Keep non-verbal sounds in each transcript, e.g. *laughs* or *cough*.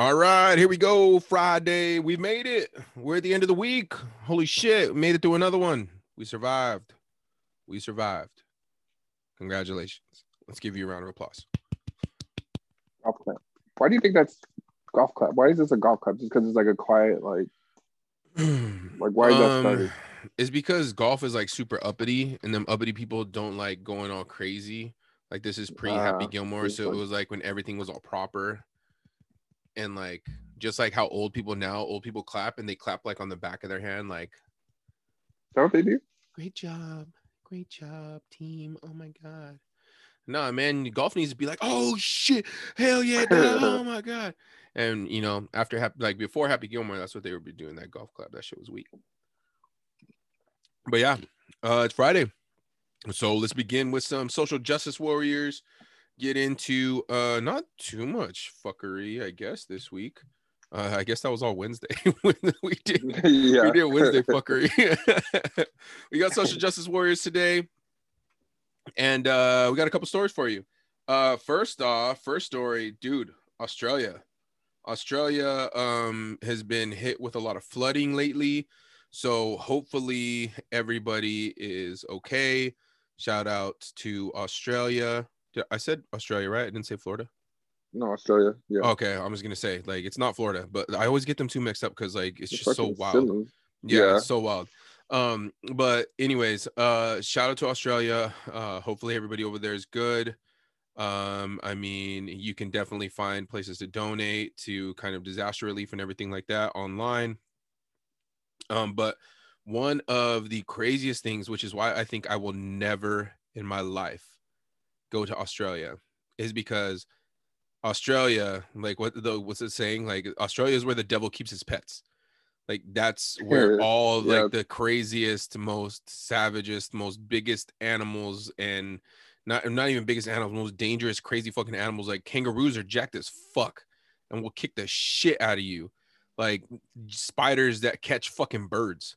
All right, here we go. Friday. We made it. We're at the end of the week. Holy shit. We made it through another one. We survived. We survived. Congratulations. Let's give you a round of applause. Golf clap. Why do you think that's golf clap? Why is this a golf clap? Just because it's like a quiet, like, *clears throat* like why is that Um, started? It's because golf is like super uppity, and them uppity people don't like going all crazy. Like this is pre Happy Ah, Gilmore, so it was like when everything was all proper, and like just like how old people now, old people clap and they clap like on the back of their hand, like Is that what they do? great job, great job, team. Oh my god. No, man, golf needs to be like, oh shit, hell yeah, dog, oh *laughs* my god. And you know, after happy like before Happy Gilmore, that's what they would be doing that golf club. That shit was weak. But yeah, uh it's Friday. So let's begin with some social justice warriors. Get into uh not too much fuckery, I guess, this week. Uh, I guess that was all Wednesday *laughs* we did *laughs* yeah. we did Wednesday fuckery. *laughs* we got social justice warriors today, and uh, we got a couple stories for you. Uh, first off, first story, dude, Australia. Australia um, has been hit with a lot of flooding lately, so hopefully everybody is okay. Shout out to Australia. Did- I said Australia, right? I didn't say Florida. No, Australia. Yeah. Okay, I was gonna say like it's not Florida, but I always get them two mixed up because like it's It's just so wild. silly. yeah, Yeah. it's so wild um but anyways uh shout out to australia uh hopefully everybody over there is good um i mean you can definitely find places to donate to kind of disaster relief and everything like that online um but one of the craziest things which is why i think i will never in my life go to australia is because australia like what the what's it saying like australia is where the devil keeps his pets like that's where all yeah. like the craziest most savagest most biggest animals and not not even biggest animals most dangerous crazy fucking animals like kangaroos are jacked as fuck and will kick the shit out of you like spiders that catch fucking birds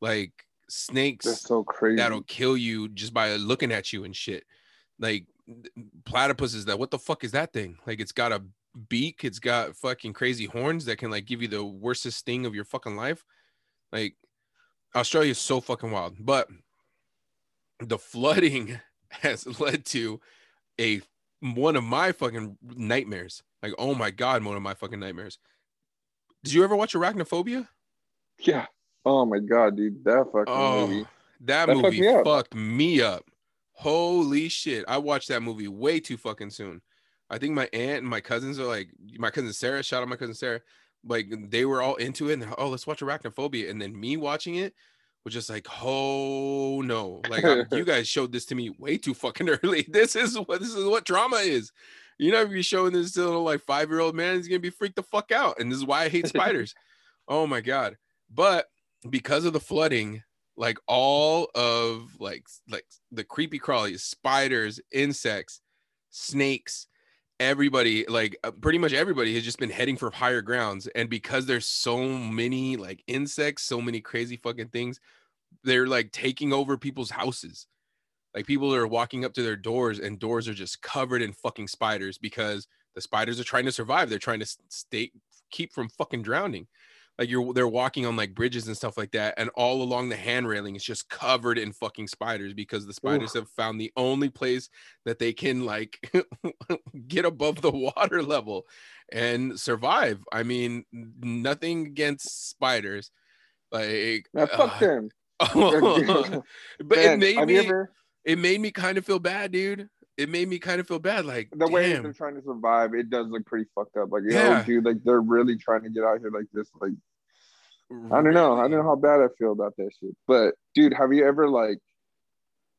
like snakes That's so crazy. that'll kill you just by looking at you and shit. Like platypus is that what the fuck is that thing? Like it's got a beak, it's got fucking crazy horns that can like give you the worstest sting of your fucking life. Like Australia is so fucking wild. But the flooding *laughs* has led to a one of my fucking nightmares. Like, oh my god, one of my fucking nightmares. Did you ever watch Arachnophobia? yeah. Oh my god, dude, that fucking Oh, movie. that, That fucked movie me up. fucked me up. Holy shit. I watched that movie way too fucking soon. I think my aunt and my cousins are like, my cousin Sarah, shout out my cousin Sarah, like they were all into it. And oh, let's watch Arachnophobia. And then me watching it was just like, oh no. Like I- you *laughs* guys showed this to me way too fucking *laughs* early. This is what this is what drama is. You're not gonna be showing this to a little like five year old man. He's gonna be freaked the fuck out. And this is why I hate *laughs* spiders. oh my god. But because of the flooding, like all of like like the creepy crawlies, spiders, insects, snakes, everybody like uh, pretty much everybody has just been heading for higher grounds and because there's so many like insects, so many crazy fucking things, they're like taking over people's houses. Like people are walking up to their doors and doors are just covered in fucking spiders because the spiders are trying to survive. They're trying to stay keep from fucking drowning like you're they're walking on like bridges and stuff like that and all along the hand railing is just covered in fucking spiders because the spiders have found the only place that they can like *laughs* get above the water level and survive i mean nothing against spiders like Man, fuck uh, them. *laughs* but *laughs* it made me ever it made me kind of feel bad dude it made me kind of feel bad like the way they're trying to survive, it does look pretty fucked up. Like, you Yeah. know, dude, like they're really trying to get out here like this. Like, I don't know. I don't know how bad I feel about that shit. But dude, have you ever like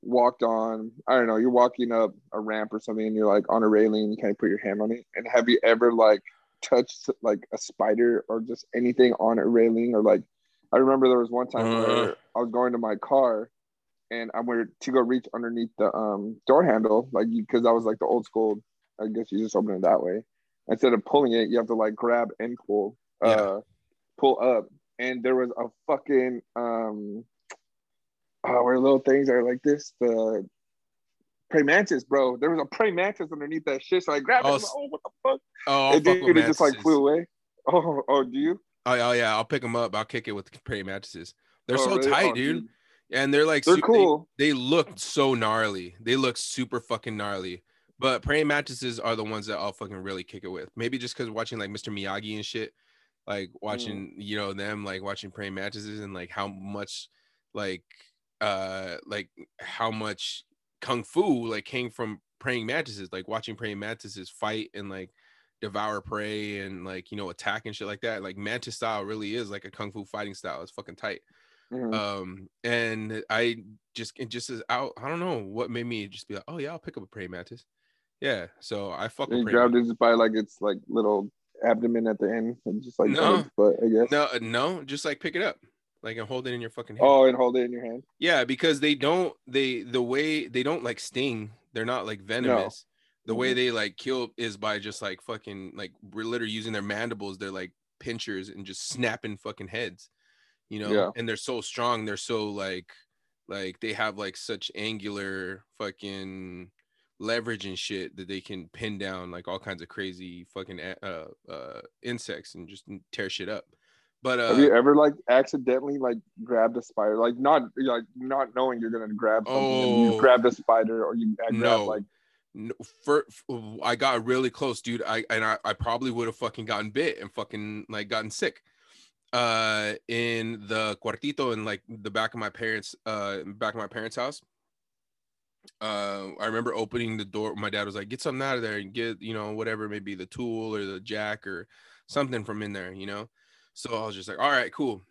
walked on, I don't know, you're walking up a ramp or something and you're like on a railing and you can't put your hand on it? And have you ever like touched like a spider or just anything on a railing or like I remember there was one time Uh. where I was going to my car and I went to go reach underneath the um door handle, like because I was like the old school. I guess you just open it that way. Instead of pulling it, you have to like grab and pull, uh, Yeah. pull up. And there was a fucking um, oh, where little things are like this. The praying mantis, bro. There was a praying mantis underneath that shit. So I grabbed Oh, it. Like, oh, what the fuck? oh and fuck dude, it just like flew away. Oh, oh, do you? Oh, oh yeah, I'll pick them up. I'll kick it with praying mattresses. They're Oh, so really? tight, Oh, dude. And they're like They're su- they- cool. They, look so gnarly. They look super fucking gnarly. But praying mattresses are the ones that I'll fucking really kick it with. Maybe just because watching like Mr. Miyagi and shit, like Mm. watching you know them like watching praying mattresses and like how much like uh like how much kung fu like came from praying mattresses. Like watching praying mattresses fight and like devour prey and like you know attack and shit like that. Like mantis style really is like a kung fu fighting style. It's fucking tight Mhm. um and i just it just is out i don't know what made me just be like oh yeah i'll pick up a praying mantis yeah so i fuck And with you praying grabbed it by like its like little abdomen at the end and just like No. butt, I guess. no uh, no just like pick it up like and hold it in your fucking hand Oh, and hold it in your hand. yeah because they don't they the way they don't like sting they're not like venomous the way Mhm. they like kill is by just like fucking like we're literally using their mandibles they're like pinchers and just snapping fucking heads you know Yeah. and they're so strong they're so like like they have like such angular fucking leverage and shit that they can pin down like all kinds of crazy fucking uh uh insects and just tear shit up but uh Have you ever like accidentally like grabbed a spider, like not like not knowing you're gonna grab something, and Oh. you grabbed a spider or you grabbed No. like No, for, for- I got really close, dude. I and I, I probably would have fucking gotten bit and fucking like gotten sick. Uh, in the cuartito in like the back of my parents, uh, back of my parents' house. Uh, I remember opening the door. My dad was like, "Get something out of there and get you know whatever, maybe the tool or the jack or something from in there," you know. So I was just like, "All right, cool."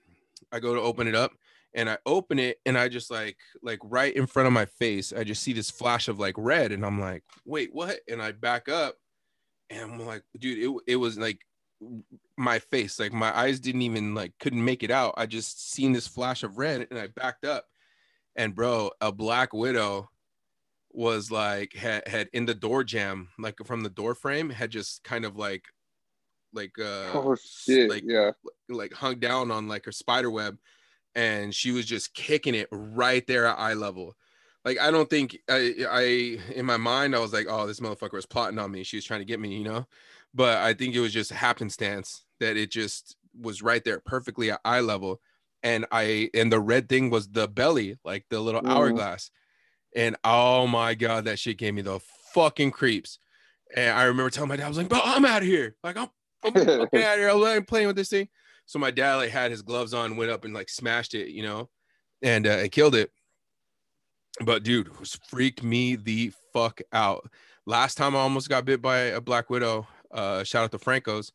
I go to open it up and I open it and I just like like right in front of my face, I just see this flash of like red and I'm like, wait, what? And I back up and I'm like, dude, it, it was like my face, like my eyes didn't even like couldn't make it out. I just seen this flash of red and I backed up. And bro, a black widow was like had, had in the door jamb, like from the door frame, had just kind of like like uh oh shit, like yeah. like hung down on like her spider web and she was just kicking it right there at eye level like i don't think i i in my mind i was like oh this motherfucker was plotting on me she was trying to get me you know but i think it was just happenstance that it just was right there perfectly at eye level and i and the red thing was the belly like the little Mhm. hourglass and oh my god that shit gave me the fucking creeps and i remember telling my dad i was like bro i'm out of here like i'm I'm *laughs* out of here. I ain't playing with this thing. So my dad like had his gloves on, went up and like smashed it, you know, and uh, it killed it. But dude, it was freaked me the fuck out. Last time I almost got bit by a black widow. Uh, shout out to Franco's.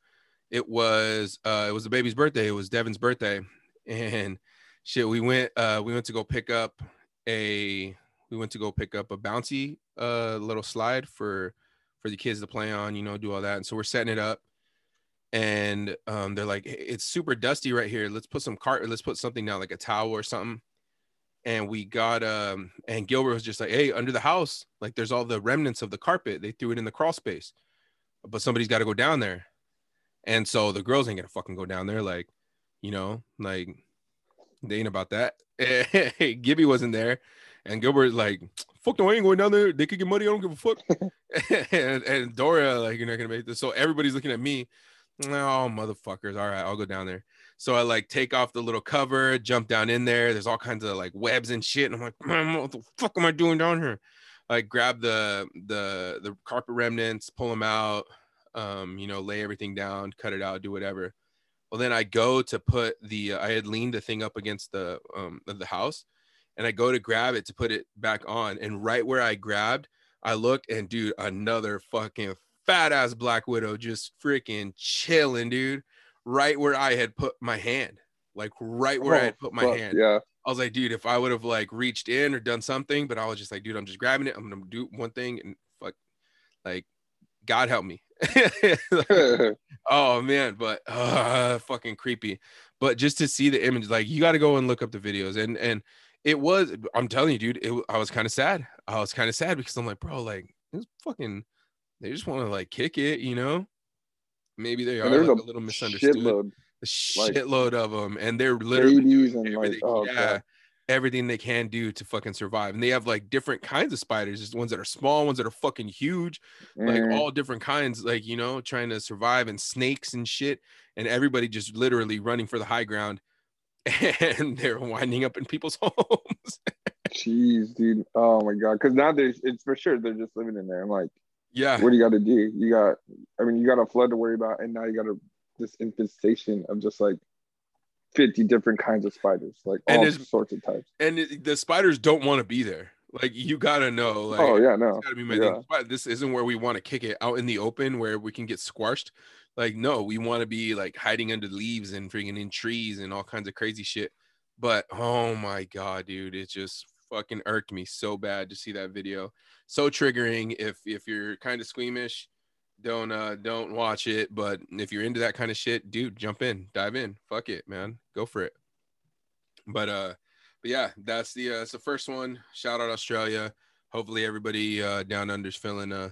It was uh, it was the baby's birthday. It was Devin's birthday, and shit. We went uh, we went to go pick up a we went to go pick up a bouncy uh little slide for for the kids to play on, you know, do all that. And so we're setting it up and um, they're like, "Hey, it's super dusty right here. Let's put some cart, let's put something down, like a towel or something. And we got um, and Gilbert was just like, hey, under the house, like there's all the remnants of the carpet. They threw it in the crawl space, but somebody's got to go down there. And so the girls ain't gonna fucking go down there, like, you know, like they ain't about that. *laughs* Gibby wasn't there, and Gilbert like, fuck no, I ain't going down there. They could get money. I don't give a fuck. *laughs* and, and Dora like, you're not gonna make this. So everybody's looking at me. Oh, motherfuckers. All right, I'll go down there. So I like take off the little cover, jump down in there. There's all kinds of like webs and shit. And I'm like, man, what the fuck am I doing down here? I grab the the the carpet remnants, pull them out, um, you know, lay everything down, cut it out, do whatever. Well, then I go to put the I had leaned the thing up against the um the house, and I go to grab it to put it back on. And right where I grabbed, I look and dude, another fucking fat ass black widow just freaking chilling, dude. Right where I had put my hand, like right where I had put my Oh, fuck, hand. Yeah. I was like, dude, if I would have like reached in or done something, but I was just like, dude, I'm just grabbing it. I'm gonna do one thing and fuck, like, God help me. *laughs* *laughs* oh man, but uh, fucking creepy. But just to see the image, like, you got to go and look up the videos, and and it was. I'm telling you, dude, it, I was kind of sad. I was kind of sad because I'm like, bro, like, this fucking, they just want to like kick it, you know? Maybe they are and like, a, a little misunderstood. shitload A like, shitload of them, and they're literally babies and like everything. oh yeah. god. everything they can do to fucking survive. And they have like different kinds of spiders, just ones that are small, ones that are fucking huge, like Mm, all different kinds, like you know, trying to survive and snakes and shit. And everybody just literally running for the high ground. *laughs* And they're winding up in people's *laughs* homes. Jeez, dude. Oh my god. Because now there's it's for sure they're just living in there. I'm like, yeah. what do you got to do? You got, I mean, you got a flood to worry about, and now you got a this infestation of just like 50 different kinds of spiders, like And all sorts of types. And it- the spiders don't want to be there. Like you gotta know. Like oh yeah, no. Gotta be my Yeah. thing. This isn't where we want to kick it out in the open where we can get squashed. Like, no, we want to be like hiding under leaves and freaking in trees and all kinds of crazy shit. But oh my god, dude, it just fucking irked me so bad to see that video. So triggering. If if you're kind of squeamish, don't uh don't watch it. But if you're into that kind of shit, dude, jump in, dive in. Fuck it, man. Go for it. But uh but yeah, that's the uh, it's the first one. Shout out Australia. Hopefully everybody uh, down under's feeling uh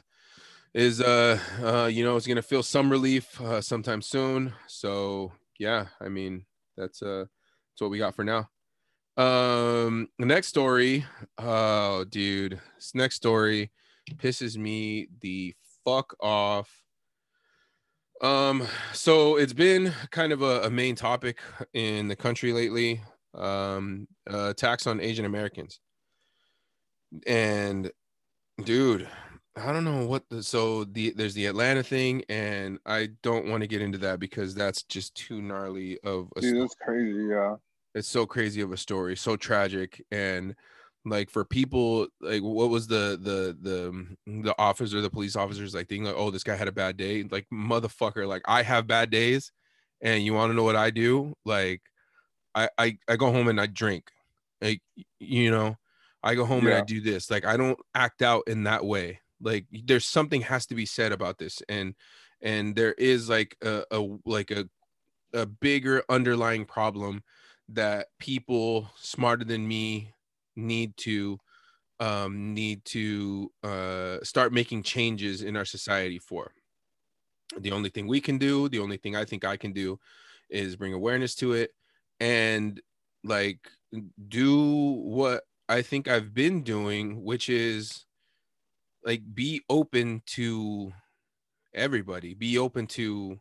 is uh uh you know is gonna feel some relief uh, sometime soon. So yeah, I mean that's uh that's what we got for now. Um, next story. Oh, dude, this next story pisses me the fuck off. Um, so it's been kind of a, a main topic in the country lately um uh, attacks on asian americans and dude i don't know what the so the there's the atlanta thing and i don't want to get into that because that's just too gnarly of a Dude, story. that's crazy. Yeah. it's so crazy of a story so tragic and like for people like what was the the the um, the officer the police officers like thinking like oh this guy had a bad day like motherfucker like i have bad days and you want to know what i do like I, I I go home and I drink. Like you know, I go home and I do this. Like I don't act out in that way. Like there's something has to be said about this, and and there is like a, a like a a bigger underlying problem that people smarter than me need to um need to uh start making changes in our society for. The only thing we can do the only thing i think i can do is bring awareness to it and like do what I think I've been doing, which is like be open to everybody, be open to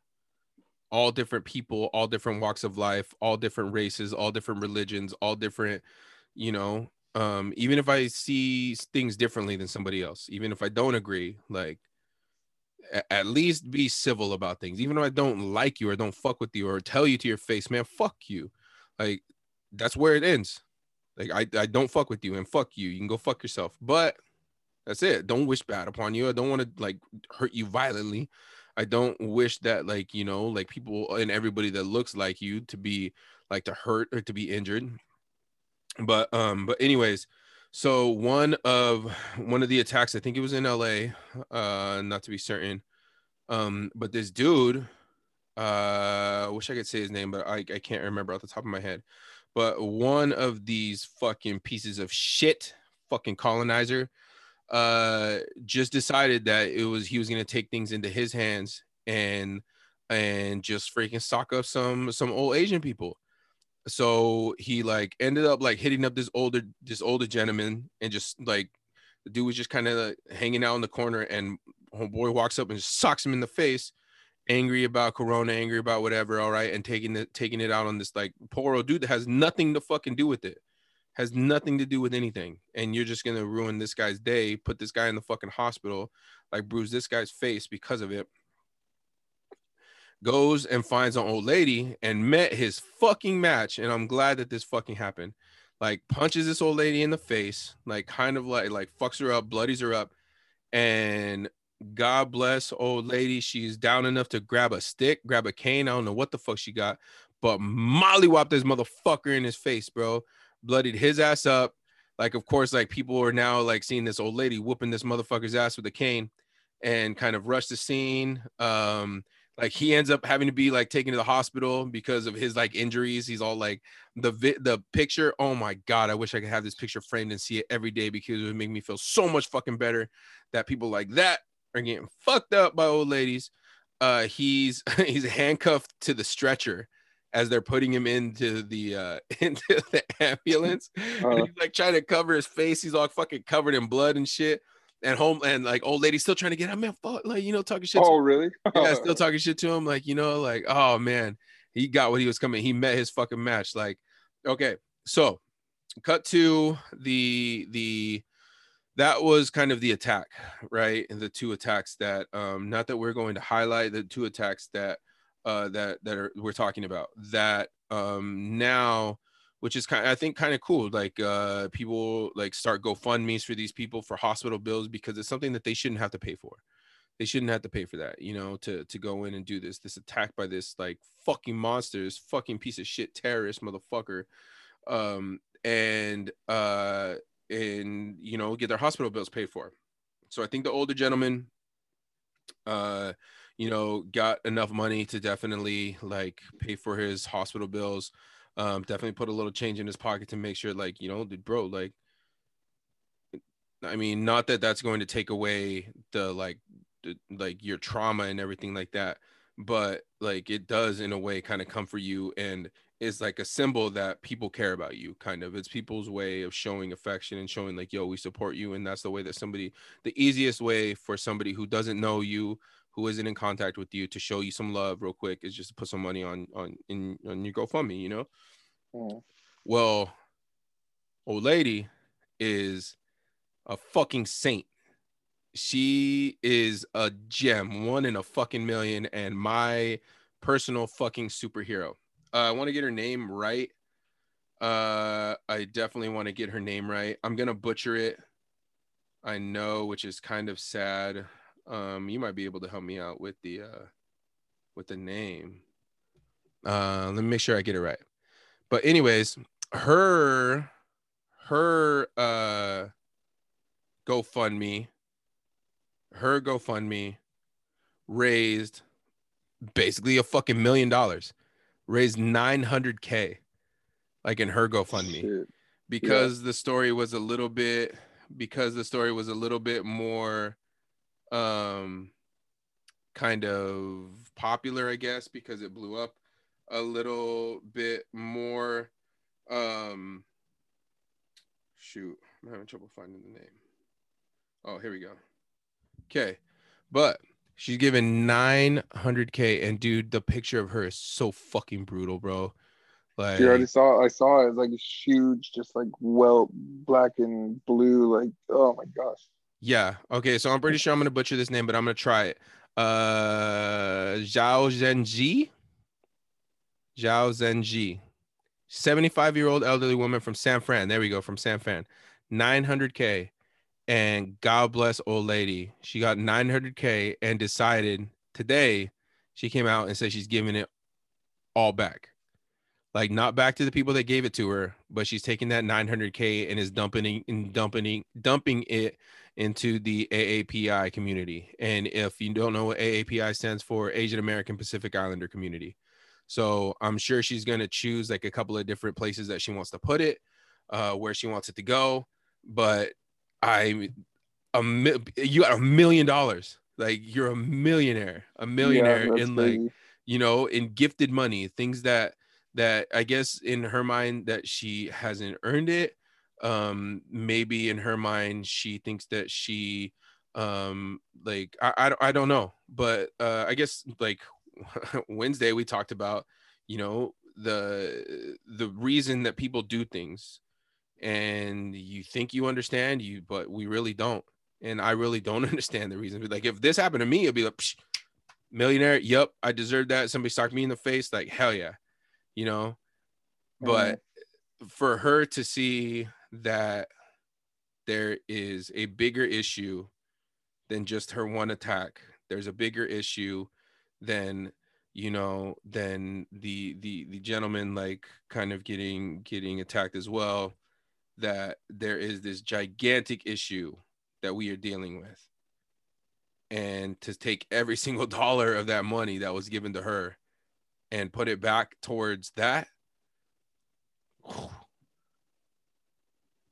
all different people, all different walks of life, all different races, all different religions, all different, you know, um, even if I see things differently than somebody else, even if I don't agree, like at least be civil about things. Even if I don't like you or don't fuck with you or tell you to your face, man, fuck you. Like that's where it ends. Like I, I don't fuck with you and fuck you. You can go fuck yourself. But that's it. Don't wish bad upon you. I don't want to like hurt you violently. I don't wish that like, you know, like people and everybody that looks like you to be like to hurt or to be injured. But um, but anyways, so one of one of the attacks, I think it was in LA, uh, not to be certain. Um, but this dude, uh, wish I could say his name, but I, I can't remember off the top of my head. But one of these fucking pieces of shit, fucking colonizer, uh, just decided that it was he was gonna take things into his hands and and just freaking sock up some some old Asian people. So he like ended up like hitting up this older this older gentleman and just like the dude was just kind of like, hanging out in the corner and homeboy walks up and just socks him in the face angry about corona angry about whatever all right and taking it taking it out on this like poor old dude that has nothing to fucking do with it has nothing to do with anything. And you're just gonna ruin this guy's day put this guy in the fucking hospital like bruise this guy's face because of it. Goes and finds an old lady and met his fucking match. And i'm glad that this fucking happened. Like punches this old lady in the face like kind of like like fucks her up bloodies her up. And god bless old lady. She's down enough to grab a stick grab a cane. I don't know what the fuck she got but molly whopped this motherfucker in his face bro bloodied his ass up. Like of course like people are now like seeing this old lady whooping this motherfucker's ass with a cane and kind of rush the scene. Um like he ends up having to be like taken to the hospital because of his like injuries. He's all like the vi- the picture oh my god i wish i could have this picture framed and see it every day because it would make me feel so much fucking better that people like that are getting fucked up by old ladies. Uh he's *laughs* he's handcuffed to the stretcher as they're putting him into the uh *laughs* into the ambulance. And Uh. he's like trying to cover his face. He's all fucking covered in blood and shit. And home and like old lady still trying to get him, man, fuck, like you know, talking shit. to Oh, really? *laughs* yeah, *laughs* still talking shit to him. Like, you know, like, oh man, he got what he was coming. He met his fucking match. Like, okay, so cut to the the that was kind of the attack, right? And the two attacks that um not that we're going to highlight the two attacks that uh that that are we're talking about that um now which is kind I think kind of cool. Like uh people like start GoFundMe's for these people for hospital bills because it's something that they shouldn't have to pay for they shouldn't have to pay for that you know to to go in and do this this attack by this like fucking monster this fucking piece of shit terrorist motherfucker um and uh and you know get their hospital bills paid for so i think the older gentleman uh you know got enough money to definitely like pay for his hospital bills um definitely put a little change in his pocket to make sure like you know dude, bro like i mean not that that's going to take away the like the, like your trauma and everything like that but like it does in a way kind of comfort you and is like a symbol that people care about you kind of. It's people's way of showing affection and showing like yo we support you and that's the way that somebody the easiest way for somebody who doesn't know you who isn't in contact with you to show you some love real quick is just to put some money on on in on your GoFundMe, you know. Mm. Well, old lady is a fucking saint. She is a gem, one in a fucking million, and my personal fucking superhero. Uh, I want to get her name right. Uh, I definitely want to get her name right. I'm gonna butcher it. I know, which is kind of sad. Um, you might be able to help me out with the uh with the name. Uh, let me make sure I get it right. But anyways, her her uh GoFundMe, her GoFundMe raised basically a fucking million dollars, raised 900k like in her GoFundMe Shit. because the story was a little bit because the story was a little bit more um kind of popular i guess because it blew up a little bit more um shoot i'm having trouble finding the name oh here we go okay but she's given 900k and dude the picture of her is so fucking brutal bro like You already saw. I saw it. It's like huge, just like well, black and blue. Like, oh my gosh. Yeah. Okay. So I'm pretty sure I'm gonna butcher this name, but I'm gonna try it. Uh, Zhao Zhenji. Zhao Zhenji, 75 year old elderly woman from San Fran. There we go. From San Fran, 900k, and God bless old lady. She got 900k and decided today. She came out and said she's giving it all back. Like not back to the people that gave it to her, but she's taking that 900k and is dumping and dumping dumping it into the AAPI community. And if you don't know what AAPI stands for, Asian American Pacific Islander Community. So I'm sure she's gonna choose like a couple of different places that she wants to put it, uh, where she wants it to go. But I, a you got a million dollars. Like you're a millionaire, a millionaire that's in like crazy. you know in gifted money, things that that I guess in her mind that she hasn't earned it. Um, maybe in her mind she thinks that she um like I, I, don't- I don't know but uh i guess like *laughs* wednesday we talked about you know the the reason that people do things and you think you understand you but we really don't. And i really don't *laughs* understand the reason. Like if this happened to me it'd be like millionaire yep i deserve that. Somebody socked me in the face like hell yeah you know? But for her to see that there is a bigger issue than just her one attack there's a bigger issue than you know than the the the gentleman like kind of getting getting attacked as well that there is this gigantic issue that we are dealing with. And to take every *laughs* single dollar of that money that was given to her and put it back towards that *sighs*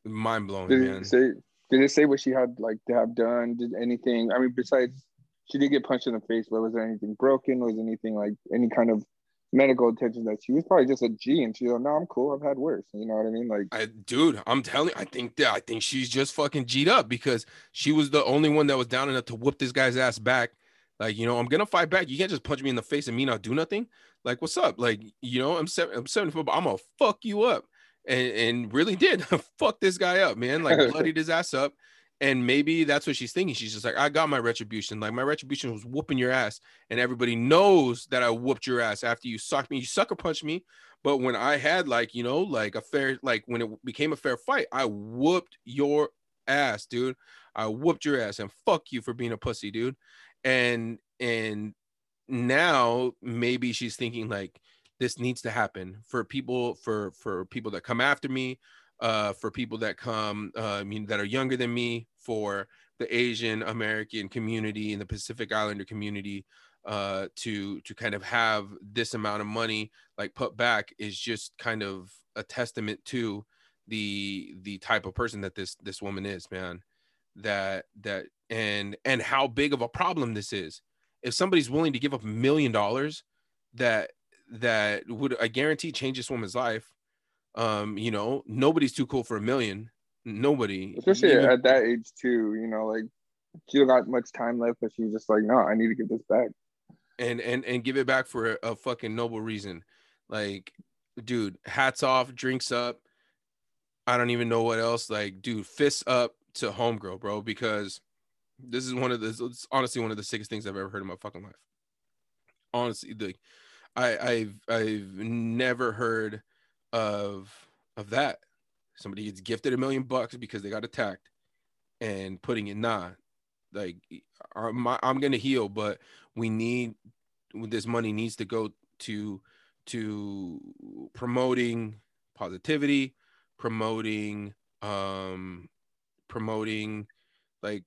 mind blowing Did man it say? Did it say what she had like to have done? Did anything? I mean, besides she did get punched in the face, but was there anything broken? Was anything like any kind of medical attention that she was probably just a G and she's like, no, I'm cool. I've had worse. You know what I mean? Like, I, dude, I'm telling I think that I think she's just fucking G'd up because she was the only one that was down enough to whoop this guy's ass back. Like, you know, I'm gonna fight back. You can't just punch me in the face and me not do nothing. Like, what's up? Like, you know, I'm seven, I'm 74, but I'm gonna fuck you up. And and really did *laughs* fuck this guy up, man. Like *laughs* bloodied his ass up. And maybe that's what she's thinking. She's just like, I got my retribution. Like my retribution was whooping your ass, and everybody knows that I whooped your ass after you sucked me. You sucker punched me, but when I had like you know like a fair like when it became a fair fight, I whooped your ass, dude. I whooped your ass, and fuck you for being a pussy, dude. And and now maybe she's thinking like this needs to happen for people for for people that come after me uh, for people that come, uh, I mean, that are younger than me, for the Asian American community and the Pacific Islander community, uh, to to kind of have this amount of money like put back is just kind of a testament to the the type of person that this this woman is, man. That that and and how big of a problem this is. If somebody's willing to give up a million dollars, that that would I guarantee change this woman's life um, you know, nobody's too cool for a million. Nobody, especially even, at that age too. You know, like she don't got much time left, but she's just like, no, I need to get this back. And and and give it back for a, a fucking noble reason. Like, dude, hats off, drinks up. I don't even know what else. Like, dude, fists up to homegirl, bro, because this is one of the it's honestly one of the sickest things I've ever heard in my fucking life. Honestly, the I I've I've never heard of of that. Somebody gets gifted a million bucks because they got attacked, and putting it nah, like I'm, I'm gonna heal, but we need this money needs to go to to promoting positivity, promoting um promoting like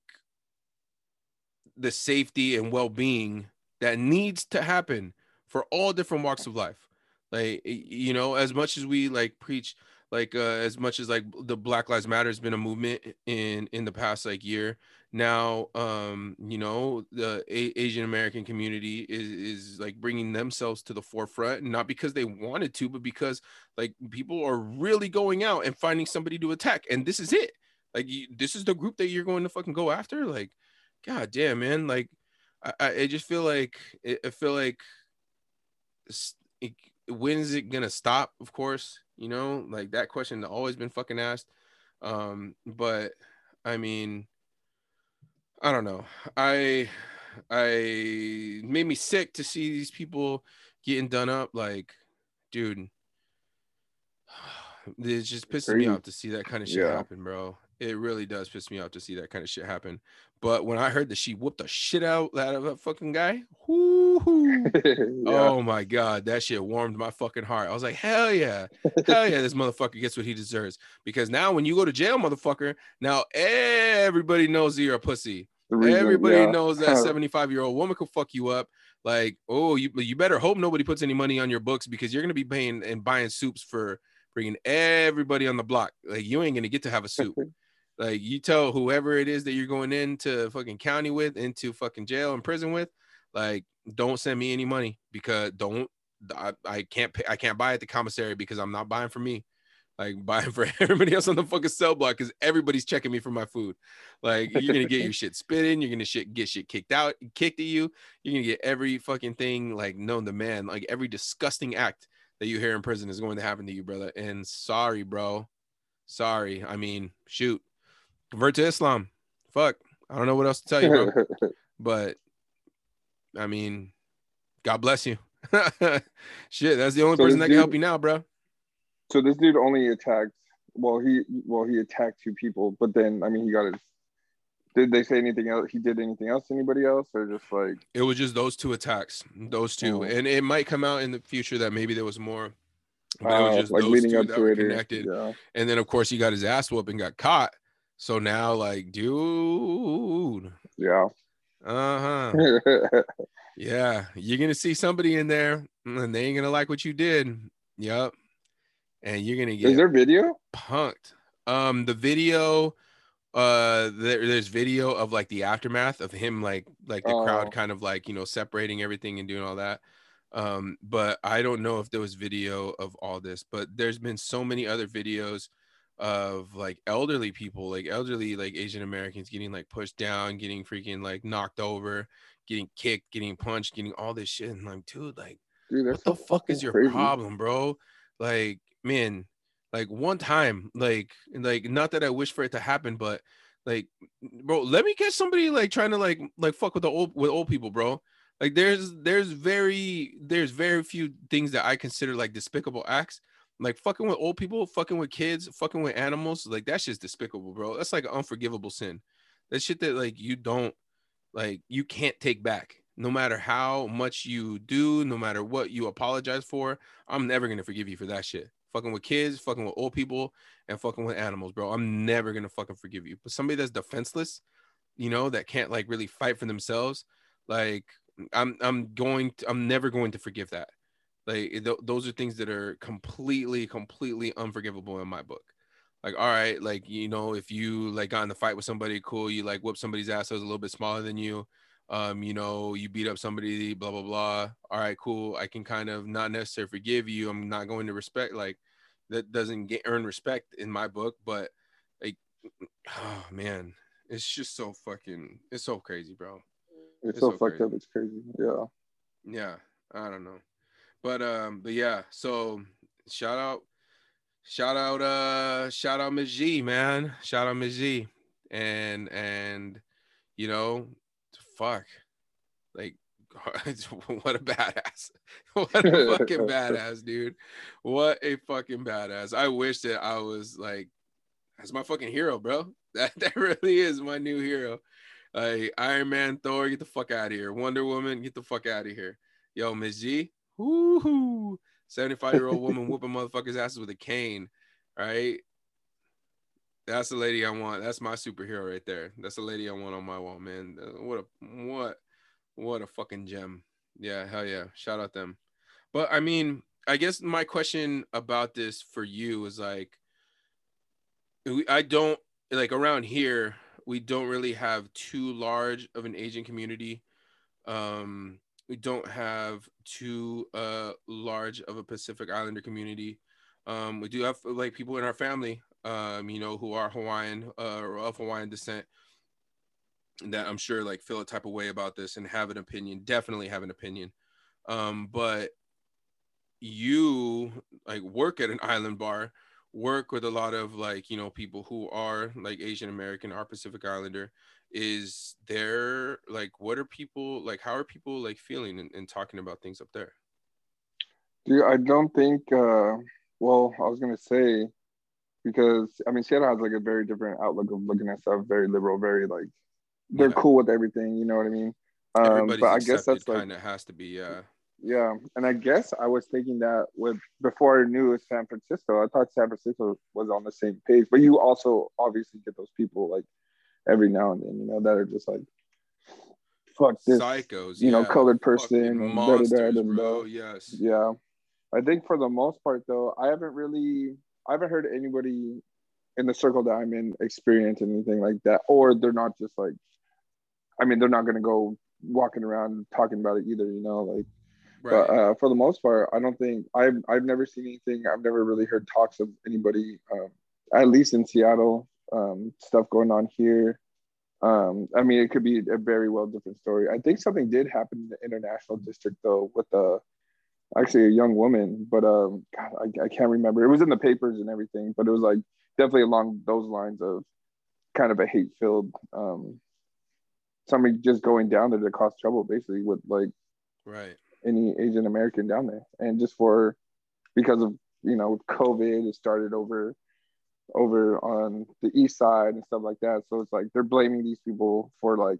the safety and well-being that needs to happen for all different walks of life. Like you know as much as we like preach like uh, as much as like the black lives matter has been a movement in in the past like year now um you know the a- asian american community is is like bringing themselves to the forefront not because they wanted to but because like people are really going out and finding somebody to attack and this is it. Like you, this is the group that you're going to fucking go after? Like god damn man like i i just feel like i feel like when is it gonna stop? Of course, you know, like that question always been fucking asked. Um, but I mean, I don't know. I I made me sick to see these people getting done up. Like, dude, *sighs* it just pisses me off to see that kind of shit yeah. happen, bro. It really does piss me off to see that kind of shit happen. But when I heard that she whooped the shit out out of that fucking guy, *laughs* yeah. oh my god, that shit warmed my fucking heart. I was like, hell yeah, hell yeah, this *laughs* motherfucker gets what he deserves. Because now when you go to jail, motherfucker, now everybody knows that you're a pussy. Reason, everybody yeah. knows that *laughs* 75 year old woman could fuck you up. Like, oh, you you better hope nobody puts any money on your books because you're gonna be paying and buying soups for bringing everybody on the block. Like, you ain't gonna get to have a soup. Like you tell whoever it is that you're going into fucking county with, into fucking jail and prison with, like don't send me any money because don't I, I can't pay, I can't buy at the commissary because I'm not buying for me. Like *laughs* buying for everybody else on the fucking cell block because everybody's checking me for my food. Like you're gonna get your *laughs* shit spitting, you're gonna shit get shit kicked out, kicked at you. You're gonna get every fucking thing like known to man, like every disgusting act that you hear in prison is going to happen to you, brother. And sorry, bro. Sorry. I mean, shoot convert to Islam. Fuck. I don't know what else to tell you, bro. *laughs* but I mean, God bless you. *laughs* Shit, that's the only so person that dude, can help you now, bro. So this dude only attacked. Well, he well he attacked two people, but then I mean he got his. Did they say anything else? He did anything else? To Anybody else, or just like it was just those two attacks, those two, oh. and it might come out in the future that maybe there was more. But uh, it was uh, just like those two that were connected, yeah. and then of course he got his ass whooped and got caught. So now, like, dude. Yeah. Uh huh. *laughs* yeah. You're going to see somebody in there and they ain't going to like what you did. Yep. And you're going to get. Is there video? Punked. Um, the video, uh, there, there's video of like the aftermath of him, like, like the oh. crowd kind of like, you know, separating everything and doing all that. Um, but I don't know if there was video of all this, but there's been so many other videos of like elderly people, like elderly like Asian Americans getting like pushed down, getting freaking like knocked over, getting kicked, getting punched, getting all this shit. And like, dude, like, dude, what the fuck is your crazy. problem, bro? Like, man, like one time, like, like not that I wish for it to happen, but like, bro, let me catch somebody like trying to like like fuck with the old with old people, bro. Like there's there's very there's very few things that I consider like despicable acts. Like fucking with old people, fucking with kids, fucking with animals, like that's just despicable, bro. That's like an unforgivable sin. That shit that like you don't like you can't take back. No matter how much you do, no matter what you apologize for, I'm never gonna forgive you for that shit. Fucking with kids, fucking with old people, and fucking with animals, bro. I'm never gonna fucking forgive you. But somebody that's defenseless, you know, that can't like really fight for themselves, like I'm I'm going to, I'm never going to forgive that. Like th- those are things that are completely completely unforgivable in my book. Like all right, like you know, if you like got in the fight with somebody, cool, you like whoop somebody's ass that was a little bit smaller than you. Um, you know, you beat up somebody, blah blah blah. All right, cool. I can kind of not necessarily forgive you. I'm not going to respect like that doesn't get earn respect in my book, but like *clears throat* oh man, it's just so fucking it's so crazy, bro. It's, so, so fucked crazy. up. It's crazy. Yeah. Yeah. I don't know. But um, but yeah, so shout out, shout out, uh, shout out Ms. G, man. Shout out Ms. G. And and you know, fuck. Like *laughs* what a badass. *laughs* What a fucking *laughs* badass, dude. What a fucking badass. I wish that I was like that's my fucking hero, bro. That that really is my new hero. Like Iron Man, Thor, get the fuck out of here. Wonder Woman, get the fuck out of here. Yo, Miss G, whoo 75 year old *laughs* woman whooping motherfuckers' asses with a cane, right? That's the lady I want. That's my superhero right there. That's the lady I want on my wall, man. Uh, what a what what a fucking gem. Yeah, hell yeah. Shout out them. But I mean, I guess my question about this for you is like I don't like around here we don't really have too large of an Asian community. Um, we don't have too uh, large of a Pacific Islander community. Um, we do have like people in our family, um, you know, who are Hawaiian uh, or of Hawaiian descent that I'm sure like feel a type of way about this and have an opinion, definitely have an opinion. Um, but you like work at an island bar work with a lot of like you know people who are like asian american or pacific islander is there like what are people like how are people like feeling and, and talking about things up there dude i don't think uh well i was gonna say because i mean seattle has like a very different outlook of looking at stuff very liberal very like they're yeah. cool with everything you know what i mean um but i guess that's like kind of has to be yeah yeah, and I guess I was thinking that with before I knew it was San Francisco, I thought San Francisco was on the same page. But you also obviously get those people like every now and then, you know, that are just like fuck this psychos, you yeah. know, colored person, monsters, bro. Yes, yeah. I think for the most part, though, I haven't really, I haven't heard anybody in the circle that I'm in experience anything like that, or they're not just like, I mean, they're not gonna go walking around talking about it either, you know, like Right. But uh, for the most part, I don't think I've I've never seen anything. I've never really heard talks of anybody, um, at least in Seattle, um, stuff going on here. Um, I mean, it could be a very well different story. I think something did happen in the international district though, with a actually a young woman, but um, God, I, I can't remember. It was in the papers and everything, but it was like definitely along those lines of kind of a hate filled um, somebody just going down there to cause trouble, basically with like right any Asian American down there. And just for because of you know COVID, it started over over on the east side and stuff like that. So it's like they're blaming these people for like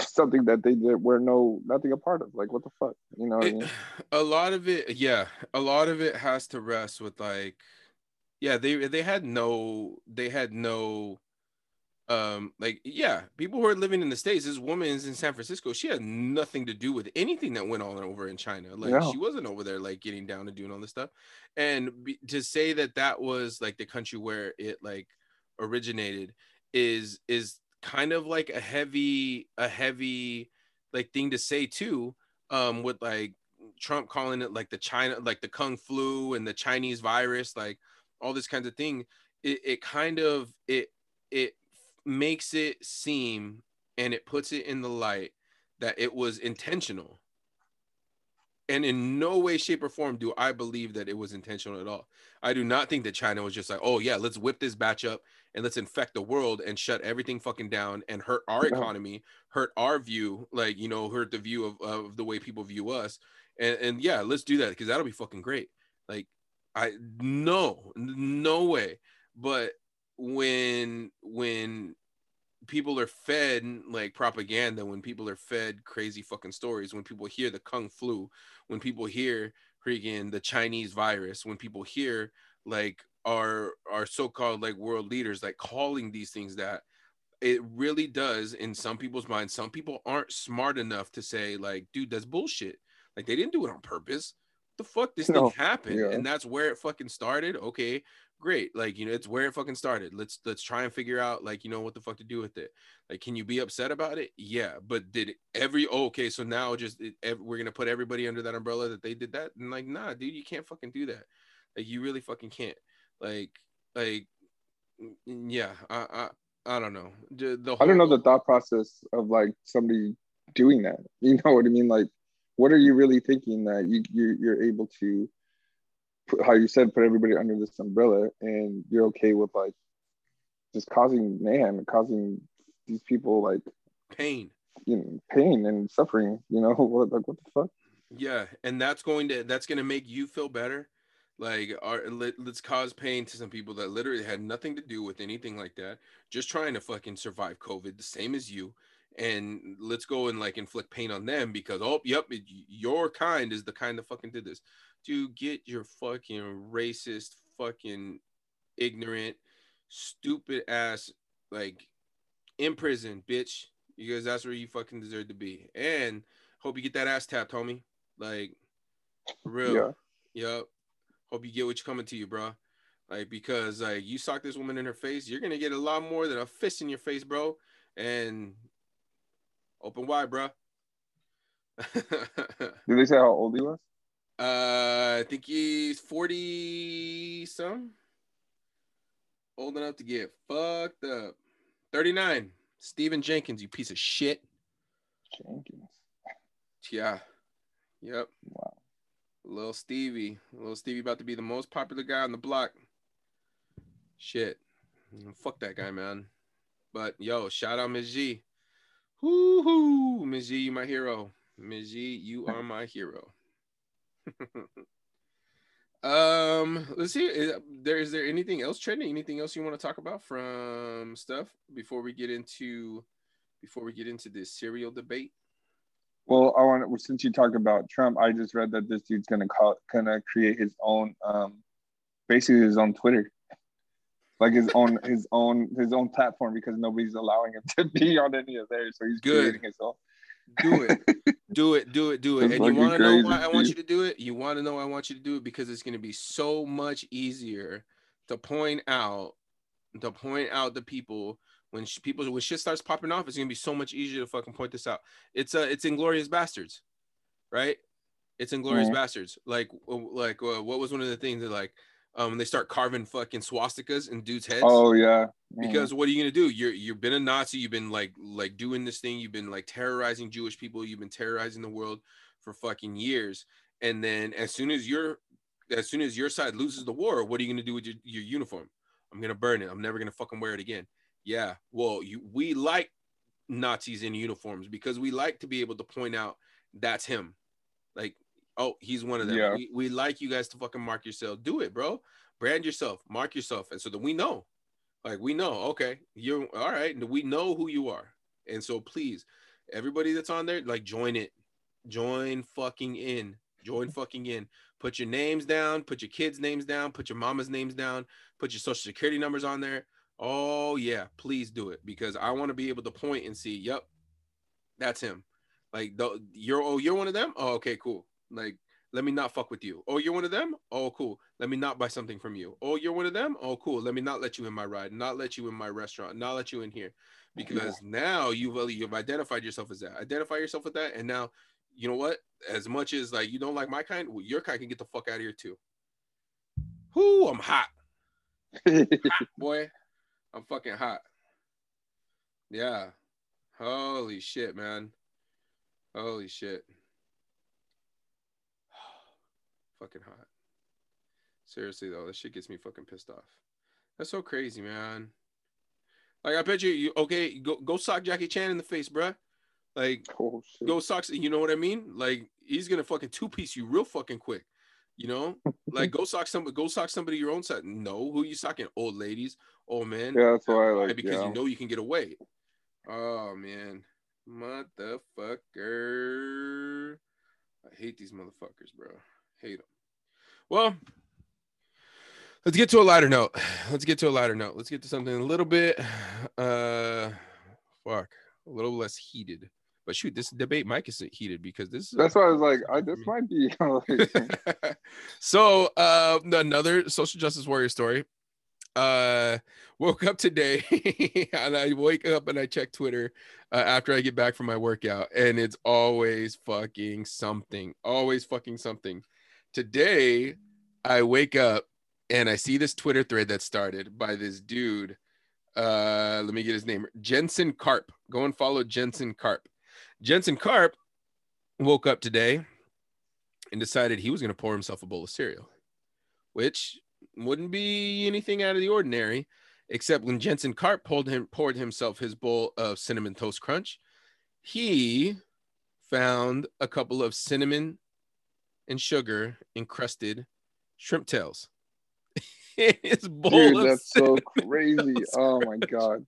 something that they did were no nothing a part of. Like what the fuck, you know? It, I mean? A lot of it, yeah, a lot of it has to rest with like, yeah, they they had no they had no um like yeah people who are living in the states this woman is in san francisco she had nothing to do with anything that went on over in china like she wasn't over there like getting down and doing all this stuff and be, to say that that was like the country where it like originated is is kind of like a heavy a heavy like thing to say too um with like Trump calling it like the China, like the Kung flu and the Chinese virus, like all this kinds of thing, it, it kind of it it makes it seem and it puts it in the light that it was intentional. And in no way, shape, or form do I believe that it was intentional at all. I do not think that China was just like, oh, yeah, let's whip this batch up and let's infect the world and shut everything fucking down and hurt our economy, hurt our view, like, you know, hurt the view of, of the way people view us. And, and yeah, let's do that because that'll be fucking great. Like, I, no, no way. But when, when people are fed like propaganda, when people are fed crazy fucking stories, when people hear the kung flu, when people hear freaking the Chinese virus, when people hear like our our so-called like world leaders like calling these things that it really does in some people's minds. Some people aren't smart enough to say like dude that's bullshit. Like they didn't do it on purpose the fuck this no. thing happened? Yeah. and that's where it fucking started? Okay great. Like you know it's where it fucking started. Let's let's try and figure out like you know what the fuck to do with it. Like can you be upset about it? Yeah but did every oh, okay so now just it, we're gonna put everybody under that umbrella that they did that? And like nah dude you can't fucking do that. Like you really fucking can't. Like like yeah i i, I don't know. The, the whole, i don't know the thought process of like somebody doing that. *laughs* You know what i mean? Like what are you really thinking that you, you you're able to put, how you said put everybody under this umbrella and you're okay with like just causing mayhem causing these people like pain. you know pain and suffering you know *laughs* what like what the fuck? Yeah and that's going to that's going to make you feel better. Like our, let, us cause pain to some people that literally had nothing to do with anything like that just trying to fucking survive covid the same as you and let's go and like inflict pain on them because oh yep it, your kind is the kind that fucking did this to get your fucking racist, fucking ignorant, stupid ass like in prison, bitch. Because that's where you fucking deserve to be. And hope you get that ass tapped, homie. Like, real. Yeah. Yep. Hope you get what's coming to you, bro. Like, because like you sock this woman in her face, you're gonna get a lot more than a fist in your face, bro. And open wide, bro. *laughs* Did they say how old he was? Uh, I think he's 40 some. Old enough to get fucked up. 39. Stephen Jenkins, you piece of shit. Jenkins. Yeah. Yep. Wow. Little Stevie. Little Stevie about to be the most popular guy on the block. Shit. Fuck that guy, man. But yo, shout out Ms. G. Whoo hoo. Ms. G, you my hero. Ms. G, you are my hero. *laughs* um, let's see. Is there is there anything else trending? Anything else you want to talk about from stuff before we get into before we get into this cereal debate? Well, I want since you talked about Trump, I just read that this dude's gonna call, gonna create his own, um, basically his own Twitter, like his own his own his own platform because nobody's allowing him to be on any of theirs, so he's Good. creating his own. Do it. do it. Do it. Do it. and you want to know why I want you to do it? You want to know I want you to do it because it's going to be so much easier to point out to point out the people when sh- people when shit starts popping off. It's going to be so much easier to fucking point this out. It's uh it's Inglourious Basterds, right? It's Inglourious mm-hmm. Basterds. Like like uh, what was one of the things that like um they start carving fucking swastikas in dudes' heads. Oh yeah. Mm. Because what are you gonna do? You're you've been a Nazi. You've been like like doing this thing. You've been like terrorizing Jewish people. You've been terrorizing the world for fucking years. And then as soon as your as soon as your side loses the war, what are you gonna do with your, your uniform? I'm gonna burn it. I'm never gonna fucking wear it again. Yeah. Well, you we like Nazis in uniforms because we like to be able to point out that's him. Like Oh, he's one of them. Yeah. We, we like you guys to fucking mark yourself. Do it, bro. Brand yourself, mark yourself. And so that we know, like, we know, okay, you're all right. We know who you are. And so please, everybody that's on there, like, join it. Join fucking in. Join fucking in. Put your names down, put your kids' names down, put your mama's names down, put your social security numbers on there. Oh, yeah, please do it because I want to be able to point and see, yep, that's him. Like, the, you're, oh, you're one of them? Oh, okay, cool like, let me not fuck with you. Oh, you're one of them? Oh, cool. Let me not buy something from you. Oh, you're one of them? Oh, cool. Let me not let you in my ride, not let you in my restaurant, not let you in here. Because now you've uh, you've identified yourself as that. Identify yourself with that, and now you know what? As much as like you don't like my kind, well, your kind can get the fuck out of here too. Whoo, I'm hot. hot *laughs* boy. I'm fucking hot. Yeah. Holy shit, man. Holy shit. Fucking hot. Seriously though, this shit gets me fucking pissed off. That's so crazy, man. Like I bet you, you okay, go go sock Jackie Chan in the face, bruh. Like oh, go socks, you know what I mean? Like he's gonna fucking two piece you real fucking quick. You know, *laughs* like go sock somebody, go sock somebody your own side. No, who you socking? Old ladies, old men. Yeah, that's why I like because yeah. you know you can get away. Oh man, motherfucker! I hate these motherfuckers, bro. Hate them. Well, let's get to a lighter note. *sighs* Let's get to a lighter note. Let's get to something a little bit, *sighs* uh, fuck, a little less heated. But shoot, this debate might get heated because this. That's why I was like, I, this might be. *laughs* *laughs* so, uh, another social justice warrior story. Uh, woke up today *laughs* and I wake up and I check Twitter uh, after I get back from my workout, and it's always fucking something. Always fucking something. Today, I wake up and I see this Twitter thread that started by this dude. Uh, let me get his name. Jensen Karp. Go and follow Jensen Karp. Jensen Karp woke up today and decided he was going to pour himself a bowl of cereal, which wouldn't be anything out of the ordinary, except when Jensen Karp poured him poured himself his bowl of cinnamon toast crunch, he found a couple of cinnamon and sugar encrusted shrimp tails. *laughs* his bowl Dude, that's so crazy. *laughs* Oh my god.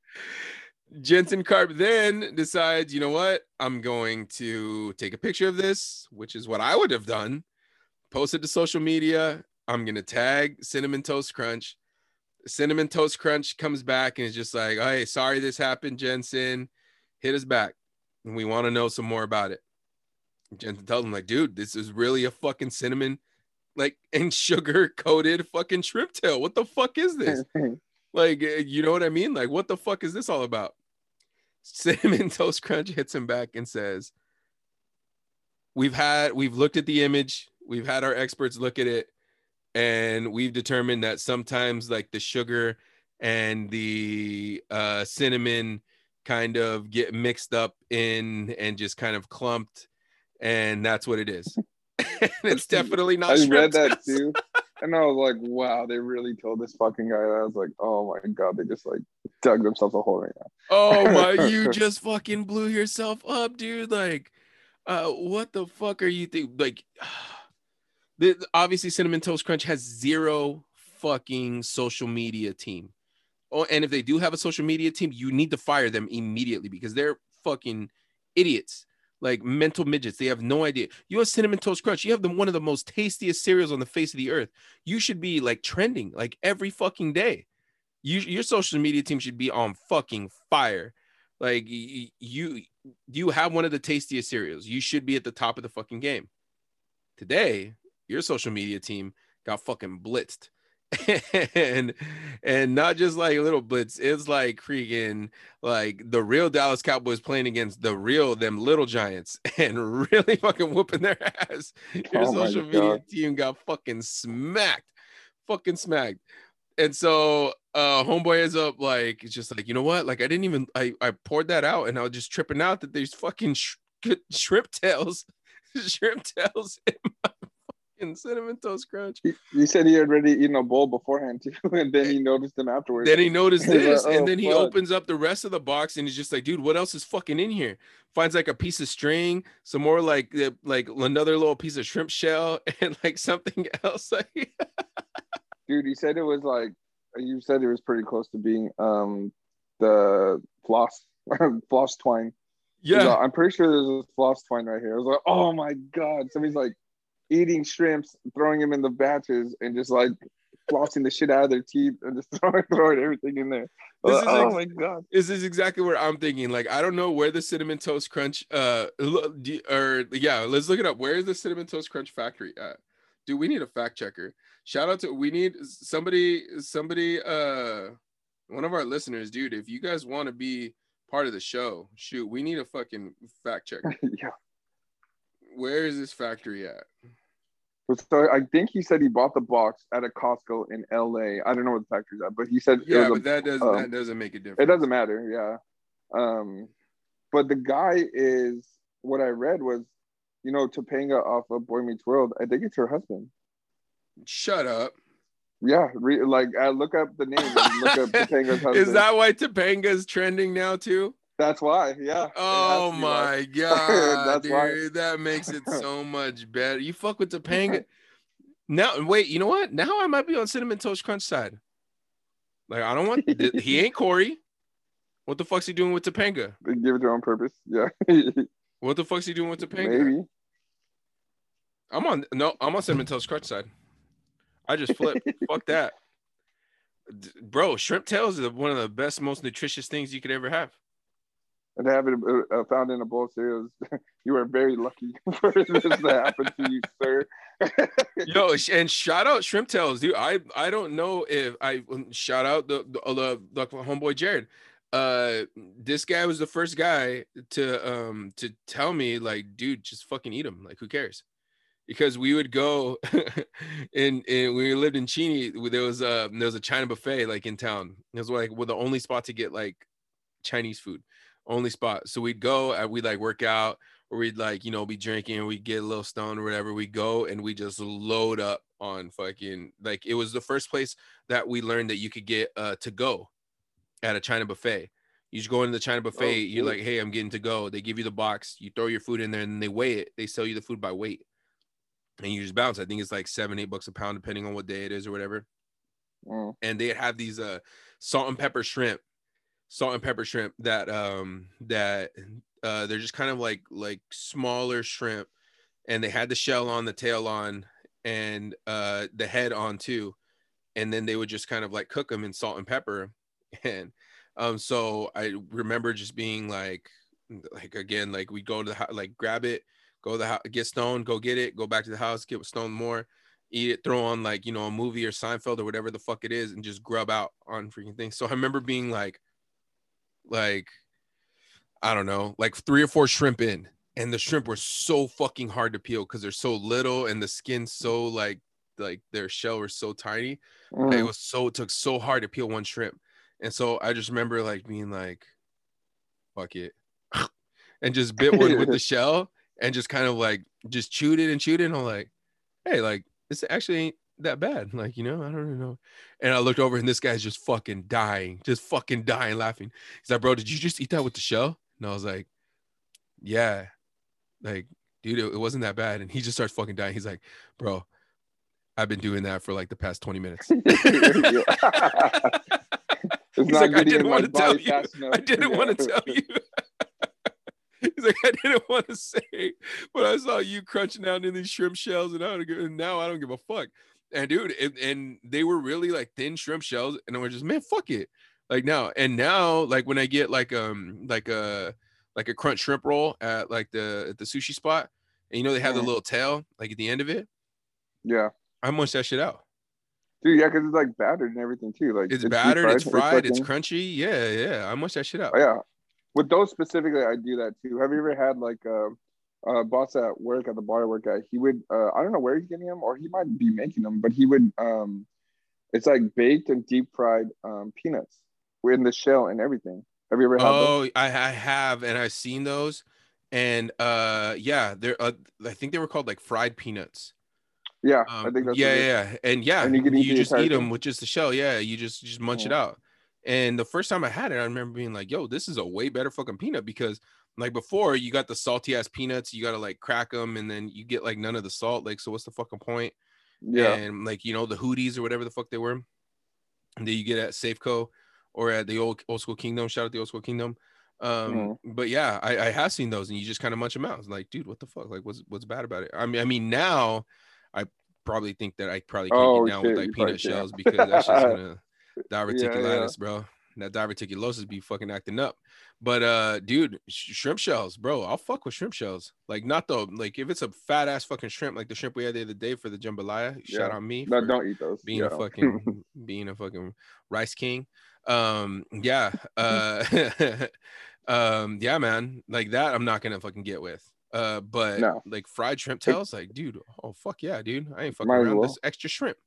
Jensen Karp then decides, you know what? I'm going to take a picture of this, which is what I would have done. Post it to social media. I'm gonna tag Cinnamon Toast Crunch. Cinnamon Toast Crunch comes back and is just like, "Hey, sorry this happened, Jensen. Hit us back, and we want to know some more about it." Jensen tells him like, "Dude, this is really a fucking cinnamon, like *laughs* and sugar coated fucking shrimp tail. What the fuck is this?" *laughs* Like, eh, you know what I mean? Like, what the fuck is this all about? Cinnamon *laughs* Toast Crunch hits him back and says, We've had, we've looked at the image, we've had our experts look at it, and we've determined that sometimes, like, the sugar and the uh, cinnamon kind of get mixed up in and just kind of clumped, and that's what it is. *laughs* *laughs* it's definitely not. I read that too. And I was like, wow, they really told this fucking guy that. I was like, oh my god, they just like dug themselves a hole right now. Oh my, *laughs* you just fucking blew yourself up, dude. Like, uh, what the fuck are you think? Like, *sighs* the, obviously, Cinnamon Toast Crunch has zero fucking social media team. Oh, and if they do have a social media team, you need to fire them immediately because they're fucking idiots like mental midgets. They have no idea. You have cinnamon toast crunch. You have the one of the most tastiest cereals on the face of the earth. You should be like trending like every fucking day. You your social media team should be on fucking fire. Like you you have one of the tastiest cereals. You should be at the top of the fucking game. Today, your social media team got fucking blitzed *laughs* and and not just like little blitz it's like freaking like the real dallas cowboys playing against the real them little giants *laughs* and really fucking whooping their *laughs* ass. Your oh social media team got fucking smacked fucking smacked. And so uh homeboy ends up like it's just like you know what? Like i didn't even i i poured that out and i was just tripping out that there's fucking sh- shrimp tails shrimp tails in my and cinnamon toast crunch. He, he, said he had already eaten a bowl beforehand too, *laughs* and then he noticed them afterwards. Then he noticed *laughs* this, like, oh, and then he fuck. opens up the rest of the box, and he's just like, "Dude, what else is fucking in here?" Finds like a piece of string, some more like like another little piece of shrimp shell, *laughs* and like something else. Dude, he said it was like you said it was pretty close to being um the floss floss twine. Yeah, like, I'm pretty sure there's a floss twine right here. I was like, oh my god, somebody's like eating shrimps, throwing them in the batches, and just like flossing the shit out of their teeth and just *laughs* throwing, throwing everything in there. Like, oh ex- my god! This is exactly what I'm thinking. Like I don't know where the cinnamon toast crunch, uh, or yeah, let's look it up. Where is the cinnamon toast crunch factory at? Dude, we need a fact checker. Shout out to we need somebody, somebody, uh, one of our listeners, dude. If you guys want to be part of the show, shoot, we need a fucking fact checker. *laughs* yeah Where is this factory at? So I think he said he bought the box at a Costco in LA. I don't know what the factory's at, but he said Yeah, a- but that doesn't um, that doesn't make a difference. it doesn't matter, yeah. Um, but the guy is what I read was, you know, Topanga off of Boy Meets World. I think it's her husband. Shut up. Yeah, re- like I look up the name and look up *laughs* Topanga's husband. Is that why Topanga's trending now too? That's why. Yeah. Oh to be why. my *laughs* god, That's dude, why. that makes it so *laughs* much better. You fuck with Topanga. Now, wait, you know what? Now I might be on cinnamon toast crunch side. Like I don't want. th- *laughs* he ain't Corey. What the fuck's he doing with Topanga? They give it their own purpose. Yeah. What the fuck's he doing with Topanga? Maybe. I'm on no, I'm on cinnamon toast crunch side. I just flip. Fuck that, D- bro. Shrimp tails is one of the best, most nutritious things you could ever have. And to have it uh, found in a bowl cereal, *laughs* you are very lucky *laughs* for this to happen to you, sir. *laughs* Yo, and shout out shrimp tails, dude. I I don't know if I um, shout out the the, the, homeboy Jared. Uh, this guy was the first guy to um to tell me like, dude, just fucking eat them. Like, who cares? Because we would go and, when we lived in Cheney, there was a there was a China buffet like in town. It was like well, the only spot to get like Chinese food, only spot. So we'd go and we'd like work out or we'd like you know be drinking we get a little stoned or whatever we go and we just load up on fucking like it was the first place that we learned that you could get uh to go at a china buffet you just go into the china buffet you're shit. like hey i'm getting to go they give you the box you throw your food in there and they weigh it they sell you the food by weight and you just bounce i think it's like seven eight bucks a pound depending on what day it is or whatever Mm. and they have these uh salt and pepper shrimp salt and pepper shrimp that um that uh they're just kind of like like smaller shrimp and they had the shell on the tail on and uh the head on too and then they would just kind of like cook them in salt and pepper *laughs* and um so i remember just being like like again like we go to the like grab it go to the house get stoned go get it go back to the house get stoned more eat it throw on like you know a movie or seinfeld or whatever the fuck it is and just grub out on freaking things. So i remember being like like i don't know like three or four shrimp in. And the shrimp were so fucking hard to peel because they're so little and the skin so like like their shell was so tiny. It Mm. was so it took so hard to peel one shrimp. And so i just remember like being like fuck it. *laughs* And just bit one with the *laughs* shell and just kind of like just chewed it and chewed it. And i'm like hey like this actually ain't that bad like you know i don't know and i looked over and this guy's just fucking dying just fucking dying laughing he's like bro did you just eat that with the shell and i was like yeah like dude it, it wasn't that bad and he just starts fucking dying he's like bro i've been doing that for like the past 20 minutes *laughs* *laughs* It's He's not like, I didn't want *laughs* to tell you. enough. I didn't Yeah. want to tell you. He's like, I didn't want to say, but I saw you crunching down in these shrimp shells, and, I don't and now I don't give a fuck. And dude, and, and they were really like thin shrimp shells, and I was just, man, fuck it. Like now, and now, like when I get like um like a like a crunch shrimp roll at like the at the sushi spot, and you know they have the Mhm. little tail like at the end of it, Yeah. I munch that shit out. Dude, yeah, because it's like battered and everything too. Like It's deep battered, it's fried, it's fucking- crunchy. Yeah, yeah. I munch that shit out. Oh, yeah. With those specifically, I do that too. Have you ever had like a, a boss at work at the bar I work at? He would, uh, I don't know where he's getting them, or he might be making them, but he would, um, it's like baked and deep fried um, peanuts in the shell and everything. Have you ever had those? Oh, I, I have, and I've seen those, and uh, yeah, they're uh, I think they were called like fried peanuts. Yeah, Um, I think that's yeah, yeah, and yeah, And you you, can eat the just eat them thing? with just the shell. Yeah, you just you just munch it out. And the first time I had it, I remember being like, "Yo, this is a way better fucking peanut." Because like before, you got the salty ass peanuts, you gotta like crack them, and then you get like none of the salt. Like, so what's the fucking point? Yeah. and like you know the hooties or whatever the fuck they were that you get at Safeco or at the old old school Kingdome. Shout out the old school Kingdome. Um, but yeah, I, I have seen those, and you just kind of munch them out. It's like, dude, what the fuck? Like, what's what's bad about it? I mean, I mean, now I probably think that I probably can't Oh, get down shit, with like peanut shells because that's just gonna *laughs* Yeah, diverticulitis, bro. That diverticulosis be fucking acting up. But uh, dude, sh- shrimp shells, bro. I'll fuck with shrimp shells. Like, not though. Like, if it's a fat ass fucking shrimp, like the shrimp we had the other day for the jambalaya. Shout Yeah. out me. No, don't eat those. being yeah. a fucking *laughs* being a fucking rice king um yeah *laughs* uh *laughs* um yeah man like that i'm not gonna fucking get with Uh, but No. like fried shrimp tails, like, dude, oh fuck yeah, dude. I ain't fucking Might around. well. This extra shrimp.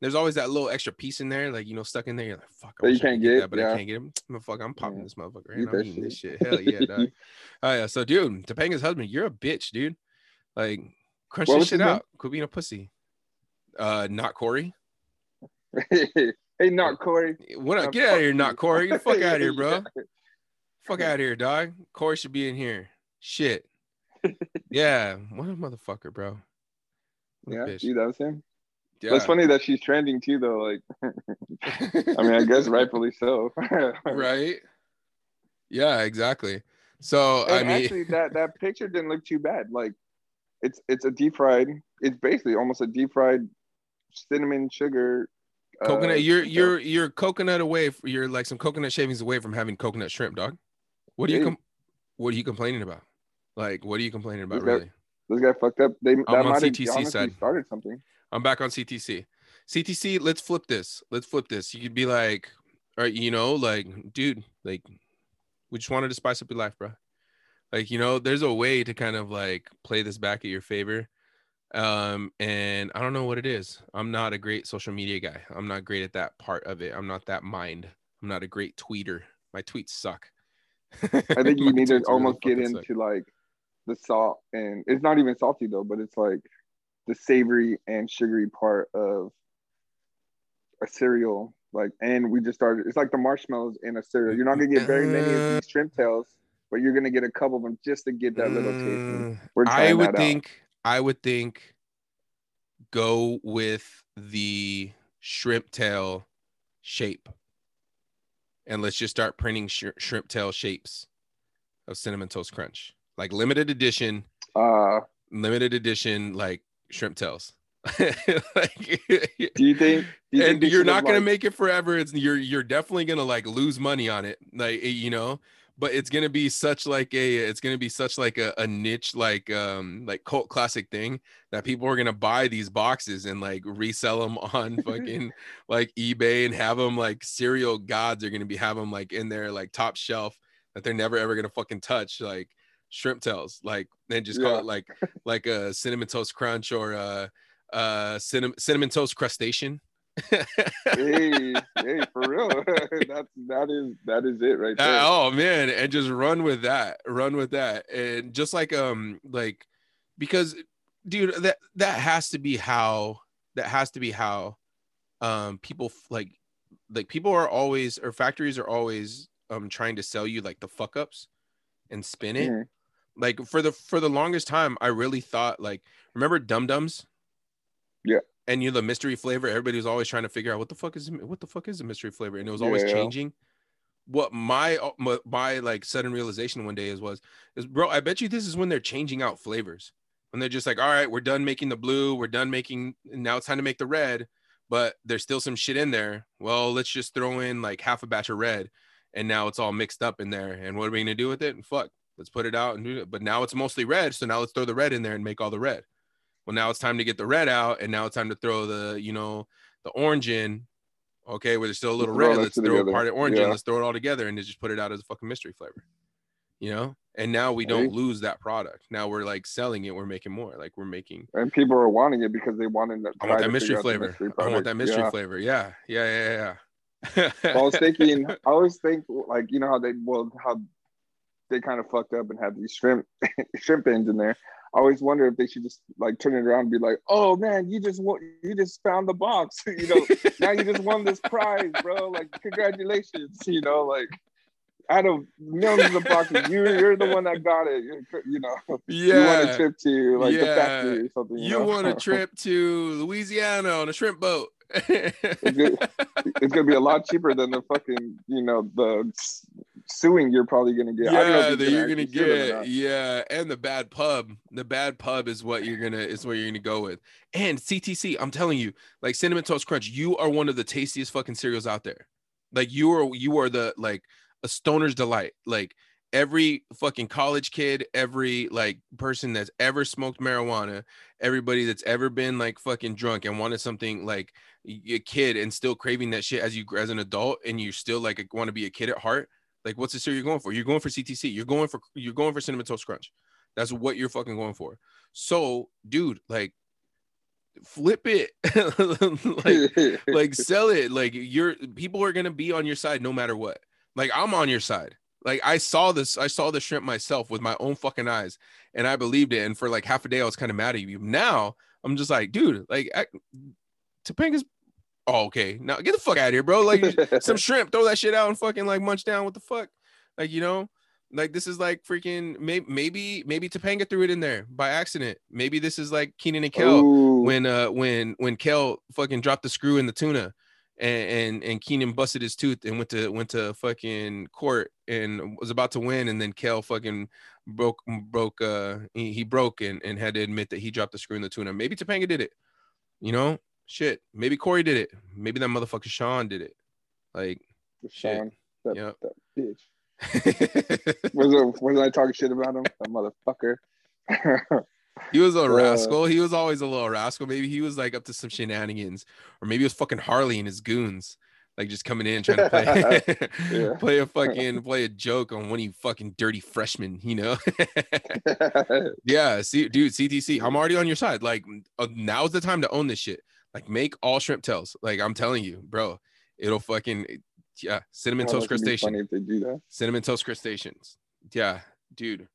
There's always that little extra piece in there, like you know, stuck in there. You're like, fuck, I you could can't get, get, that, but I can't get him. *tsk* Motherfucker, I'm popping Yeah. this motherfucker. And I'm eating this shit. shit. Hell yeah, *laughs* dog. Oh yeah. So dude, Topanga's husband, you're a bitch, dude. Like, crunch What this shit out. Quit being a pussy. Uh, not Corey. *laughs* hey, not Corey. What up? Uh, Get out of here, not Corey. Get the fuck *laughs* out of here, bro. Yeah. Fuck out of here, dog. Corey should be in here. Shit. Yeah, what a motherfucker, bro. What a Yeah, bitch. dude, that was him. Yeah. That's funny that she's trending too, though. Like, *laughs* I mean, I guess rightfully so. *laughs* right? Yeah, exactly. So I mean, actually, that that *laughs* picture didn't look too bad. Like, it's it's a deep fried. It's basically almost a deep fried cinnamon sugar. uh, coconut. You're you're you're coconut away. You're like some coconut shavings away from having coconut shrimp, dog. What are you com- What are you complaining about? Like, what are you complaining about, This guy- really? This guy fucked up. They that on might have CTC honestly side. started something. I'm back on CTC. CTC, let's flip this. Let's flip this. You could be like, all right, you know, like, dude, like, we just wanted to spice up your life, bro. Like, you know, there's a way to kind of like play this back at your favor. Um, and I don't know what it is. I'm not a great social media guy. I'm not great at that part of it. I'm not that mind. I'm not a great tweeter. My tweets suck. I think *laughs* you need to tweets really almost get fucking suck. into like the salt, and it's not even salty though, but it's like the savory and sugary part of a cereal. Like, and we just started. It's like the marshmallows in a cereal. You're not gonna get very many of these shrimp tails, but you're gonna get a couple of them just to get that little taste. Mm, We're I trying would that out. think I would think go with the shrimp tail shape. And let's just start printing sh- shrimp tail shapes of cinnamon toast crunch. Like limited edition, Uh, limited edition like shrimp tails. *laughs* like, do you think? Do you think and they you're not gonna like- make it forever. It's you're you're definitely gonna like lose money on it, like eh, you know. But it's gonna be such like a it's gonna be such like a, a niche like um like cult classic thing that people are gonna buy these boxes and like resell them *laughs* on fucking like eBay and have them like cereal gods are gonna be have them like in their like top shelf that they're never ever gonna fucking touch like shrimp tails like and just call Yeah. it like *laughs* like a cinnamon toast crunch or a uh cinnamon cinnamon toast crustacean hey, *laughs* hey, for real. *laughs* That's that is that is it right there. Uh, oh man, and just run with that. Run with that. And just like um like because dude, that that has to be how that has to be how um people like like people are always or factories are always um trying to sell you like the fuck ups and spin it. Mhm. Like for the for the longest time, I really thought like remember Dum Dums? Yeah. And you know the mystery flavor. Everybody was always trying to figure out what the fuck is what the fuck is the mystery flavor, and it was always Yeah. changing. What my, uh, my my like sudden realization one day is was is bro, I bet you this is when they're changing out flavors. When they're just like, all right, we're done making the blue, we're done making now it's time to make the red, but there's still some shit in there. Well, let's just throw in like half a batch of red, and now it's all mixed up in there. And what are we gonna do with it? And Fuck, let's put it out and do it. But now it's mostly red, so now let's throw the red in there and make all the red. Well, now it's time to get the red out, and now it's time to throw the you know the orange in. Okay, where there's still a little Throw red, that let's throw together. part of orange in, let's throw it all together, and just put it out as a fucking mystery flavor. You know, and now we don't Right. lose that product. Now we're like selling it, we're making more. Like we're making. And people are wanting it because they wanted to I want that mystery figure out the flavor. mystery I want that mystery Yeah. flavor. Yeah, yeah, yeah, yeah. yeah. Well, I was thinking, *laughs* I always think like you know how they well how they kind of fucked up and had these shrimp *laughs* shrimp ends in there. I always wonder if they should just like turn it around and be like, "Oh man, you just won, you just found the box, *laughs* you know, now you just won this prize, bro. Like congratulations, you know, like out of millions of boxes, you you're the one that got it, You're, you know. You want a trip to like the factory or something. You, You know? want a *laughs* trip to Louisiana on a shrimp boat? it's gonna be a lot cheaper than the fucking you know the suing you're probably gonna get. I don't know yeah, that you're gonna sue get. Yeah, and the bad pub. The bad pub is what you're gonna is what you're gonna go with. And CTC, I'm telling you, like cinnamon toast crunch, you are one of the tastiest fucking cereals out there. Like you are you are the like a stoner's delight. Like every fucking college kid, every like person that's ever smoked marijuana, everybody that's ever been like fucking drunk and wanted something like a kid and still craving that shit as you as an adult and you still like want to be a kid at heart like what's the cereal you're going for? You're going for ctc you're going for you're going for cinnamon toast crunch. That's what you're fucking going for. So, dude, like flip it. *laughs* Like *laughs* like sell it. Like you're people are gonna be on your side no matter what. Like i'm on your side. Like i saw this i saw the shrimp myself with my own fucking eyes and i believed it. And for like half a day i was kind of mad at you. Now i'm just like dude like I, topanga's oh okay now get the fuck out of here bro like *laughs* some shrimp throw that shit out and fucking like munch down what the fuck like you know like this is like freaking maybe maybe maybe Topanga threw it in there by accident. Maybe this is like Keenan and Kel Ooh. when uh when when Kel fucking dropped the screw in the tuna and and, and Keenan busted his tooth and went to went to fucking court and was about to win and then Kel fucking broke broke uh he, he broke and, and had to admit that he dropped the screw in the tuna. Maybe Topanga did it. You know? Shit. Maybe Corey did it. Maybe that motherfucker Sean did it. Like Sean, that, yep. that bitch *laughs* was, it, was I talking shit about him? That motherfucker. he was a *laughs* rascal. He was always a little rascal. Maybe he was like up to some shenanigans, or maybe it was fucking Harley and his goons, like just coming in trying to play, *laughs* yeah. play a fucking play a joke on one of you fucking dirty freshmen, you know? yeah, see, dude, CTC, I'm already on your side. Like, uh, now's the time to own this shit. Like, make all shrimp tails. Like, I'm telling you, bro, it'll fucking yeah, cinnamon oh, toast crustacean. If they do that. Cinnamon toast crustaceans. Yeah, dude.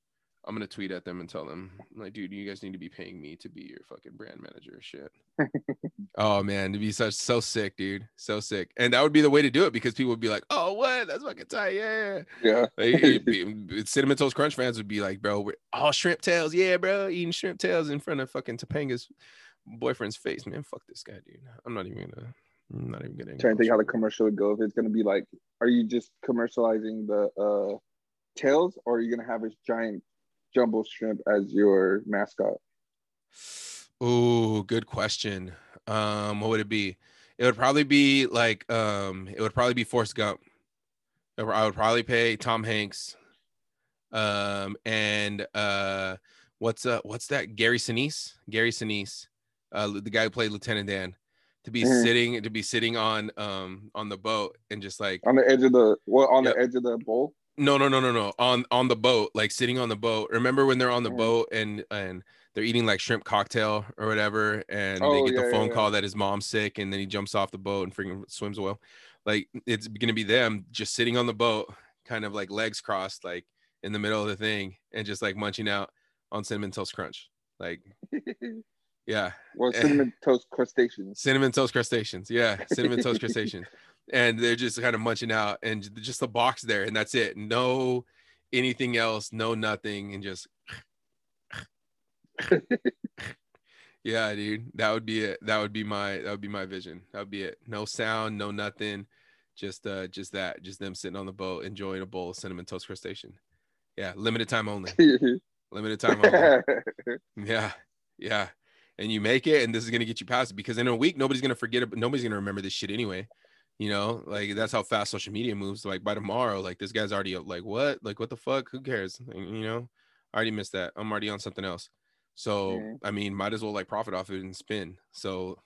I'm gonna tweet at them and tell them, like, dude, you guys need to be paying me to be your fucking brand manager. Shit. *laughs* oh man, to be such so sick, dude, so sick. And that would be the way to do it because people would be like, oh, what? That's fucking tight, yeah. Yeah. like, *laughs* cinnamon toast crunch fans would be like, bro, we're all shrimp tails, yeah, bro, eating shrimp tails in front of fucking Topanga's boyfriend's face, man. Fuck this guy, dude. I'm not even gonna. I'm not even gonna. Trying to think how the commercial would go. If it's gonna be like, are you just commercializing the uh, tails, or are you gonna have a giant jumbo shrimp as your mascot? Oh, good question. Um, what would it be? It would probably be like um, it would probably be Forrest Gump. I would probably pay Tom Hanks. Um, and uh, what's uh, what's that? Gary Sinise, Gary Sinise, uh, the guy who played Lieutenant Dan to be mm-hmm. sitting to be sitting on um on the boat and just like on the edge of the what on yep. the edge of the boat no no no no no on on the boat like sitting on the boat remember when they're on the mm-hmm. boat and and they're eating like shrimp cocktail or whatever and oh, they get yeah, the phone yeah, call yeah. that his mom's sick and then he jumps off the boat and freaking swims away like it's gonna be them just sitting on the boat kind of like legs crossed like in the middle of the thing and just like munching out on cinnamon toast crunch like *laughs* Yeah. Well, cinnamon toast crustaceans. Cinnamon toast crustaceans. Yeah, *laughs* cinnamon toast crustaceans. And they're just kind of munching out, and just a box there, and that's it. No anything else. No nothing, and just. *laughs* yeah, dude, that would be it. That would be my that would be my vision. That would be it. No sound, no nothing. Just uh, just that. Just them sitting on the boat enjoying a bowl of cinnamon toast crustacean. Yeah, limited time only. *laughs* limited time only. yeah, yeah and you make it, and this is gonna get you past it because in a week nobody's gonna forget it, nobody's gonna remember this shit anyway. You know, like that's how fast social media moves. Like by tomorrow, like this guy's already like, what? Like what the fuck? Who cares? you know, I already missed that. I'm already on something else. So I mean, might as well like profit off it and spin. So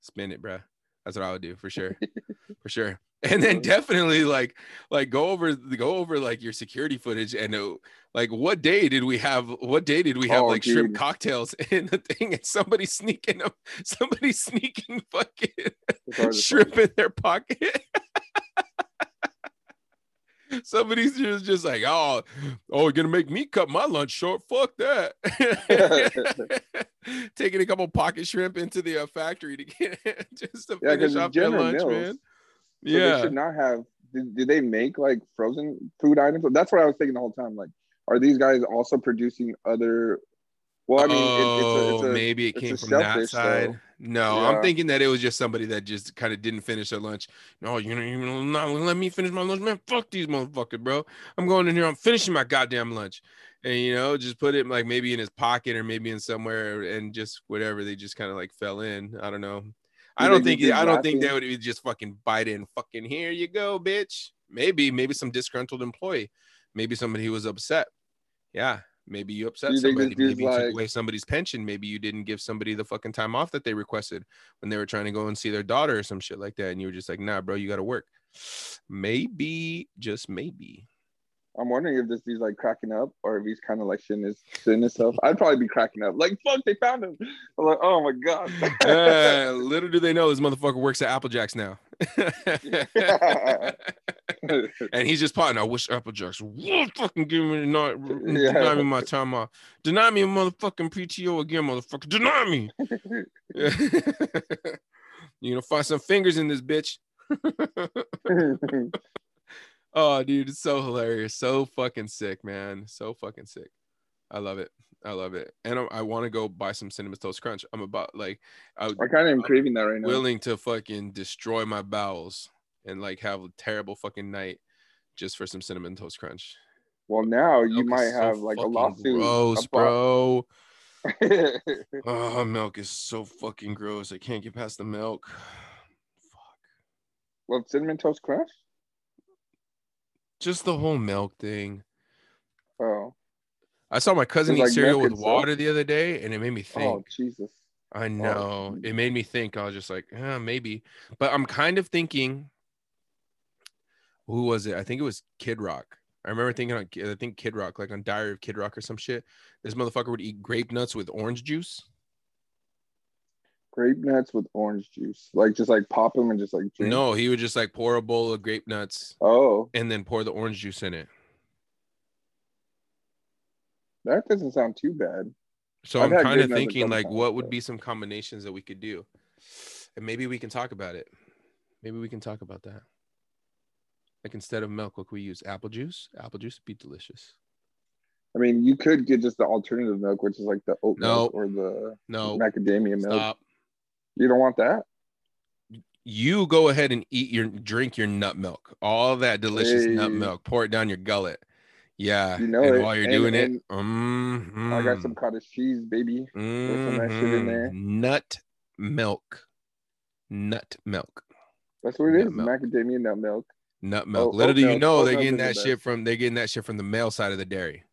spin it, bruh. That's what I would do for sure, *laughs* for sure. And then definitely like like go over go over like your security footage and uh, like what day did we have what day did we have oh, like dude. shrimp cocktails *laughs* in the thing and somebody sneaking them *laughs* somebody sneaking fucking shrimp in their pocket. *laughs* Somebody's just, just like, oh, oh, you're gonna make me cut my lunch short. Fuck that. Taking a couple pocket shrimp into the uh, factory to get just to yeah, finish off their lunch, Mills, man. So yeah, they should not have. Did, did they make like frozen food items? That's what I was thinking the whole time. Like, are these guys also producing other well, I mean, oh, it, it's a, it's oh, a, oh, maybe it came from that side. No, yeah. I'm thinking that it was just somebody that just kind of didn't finish their lunch. No, you know, you not let me finish my lunch, man. Fuck these motherfuckers, bro. I'm going in here. I'm finishing my goddamn lunch, and you know, just put it like maybe in his pocket or maybe in somewhere, and just whatever. They just kind of like fell in. I don't know. I don't think I don't think they would be just fucking bite in. Fucking here you go, bitch. Maybe maybe some disgruntled employee, maybe somebody who was upset. Yeah, Maybe you upset you somebody. Maybe you like... took away somebody's pension. Maybe you didn't give somebody the fucking time off that they requested when they were trying to go and see their daughter or some shit like that. And you were just like, nah, bro, you got to work. Maybe, just maybe. I'm wondering if this dude's like cracking up or if he's kind of like shitting his shitting himself. I'd probably be cracking up. Like, fuck, they found him. I'm like, oh my god. uh, little do they know this motherfucker works at Applejacks now. *laughs* and he's just plotting. I wish Applejacks would fucking give me not Yeah. deny me my time off. Deny me a motherfucking PTO again, motherfucker. Deny me. *laughs* *laughs* you gonna find some fingers in this bitch. Oh, dude, it's so hilarious. So fucking sick, man. So fucking sick. I love it. I love it. And I, I want to go buy some Cinnamon Toast Crunch. I'm about like, I, I kind of am craving that right now. willing to fucking destroy my bowels and like have a terrible fucking night just for some Cinnamon Toast Crunch. Well, now you Milk is might so have like a lawsuit. Gross, bro. *laughs* Oh, milk is so fucking gross. I can't get past the milk. *sighs* Fuck. well, cinnamon toast crunch. Just the whole milk thing. Oh, I saw my cousin eat like cereal with water the other day, and it made me think. oh, Jesus. I know geez. it made me think. I was just like, eh, maybe, but I'm kind of thinking. Who was it? I think it was Kid Rock. I remember thinking on, I think Kid Rock, like on Diary of Kid Rock or some shit. This motherfucker would eat grape nuts with orange juice. Grape nuts with orange juice, like just like pop them and just like drink. No, he would just like pour a bowl of grape nuts Oh, and then pour the orange juice in it. that doesn't sound too bad. So I've I'm kind of grape nuts a thinking like, what would be some combinations that we could do, and maybe we can talk about it. Maybe we can talk about that. Like instead of milk, what could we use? Apple juice. Apple juice would be delicious. I mean, you could get just the alternative milk, which is like the oat milk or the No, macadamia milk. stop. You don't want that? You go ahead and eat your drink your nut milk. All that delicious nut milk. Pour it down your gullet. Yeah. You know and it. while you're And- doing and it, mm, I got some cottage cheese, baby. some of that shit in there. Nut milk. Nut milk. That's what it Nut is. milk. Macadamia nut milk. Nut milk. oat Little do you know oat they're getting that shit from they're getting that shit from the male side of the dairy.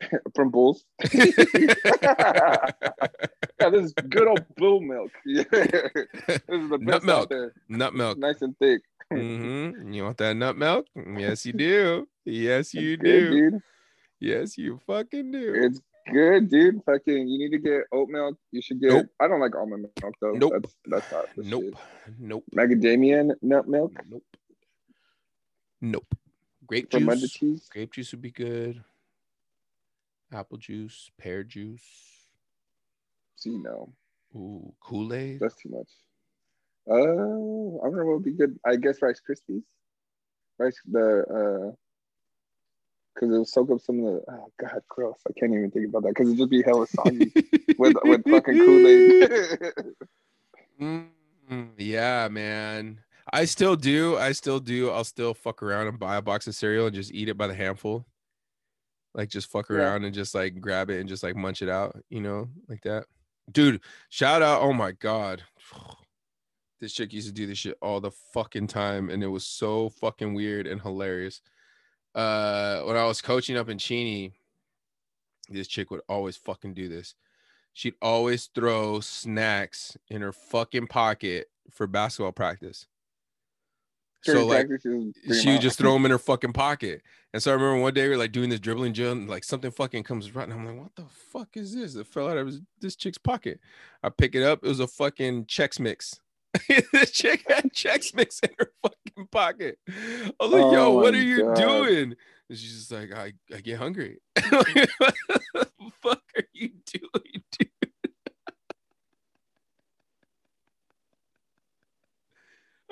*laughs* From bulls. *laughs* yeah, this is good old bull milk. Yeah. *laughs* This is the best Nut milk. nut milk. Nice and thick. hmm You want that nut milk? Yes, you do. Yes, you do. dude. Yes, you fucking do. It's good, dude. Fucking, you need to get oat milk. You should get. Nope. I don't like almond milk though. Nope. That's that's not. Nope. shit. Nope. Macadamia nut milk Nope. Nope. Grape from juice. Grape juice would be good. Apple juice, pear juice. See, no, Ooh, Kool Aid. that's too much. Uh, I don't know what would be good. I guess Rice Krispies. Rice the uh, because it'll soak up some of the. Oh God, gross! I can't even think about that because it'd just be hella soggy *laughs* with with fucking Kool Aid. *laughs* Mm, yeah, man. I still do. I still do. I'll still fuck around and buy a box of cereal and just eat it by the handful. Like just fuck Yeah. around and just like grab it and just like munch it out, you know, like that. Dude, shout out. Oh my god. *sighs* This chick used to do this shit all the fucking time and it was so fucking weird and hilarious. Uh when I was coaching up in Cheney, this chick would always fucking do this she'd always throw snacks in her fucking pocket for basketball practice. So like she would bring she 'em would out. just throw *laughs* them in her fucking pocket. And so I remember one day we are like doing this dribbling drill and like something fucking comes right. And I'm like, what the fuck is this? It fell out of his- this chick's pocket. I pick it up. It was a fucking Chex Mix. *laughs* this chick had *laughs* Chex Mix in her fucking pocket. I was like, yo, Oh what are you God. doing? And she's just like, I, I get hungry. what the fuck are you doing, dude?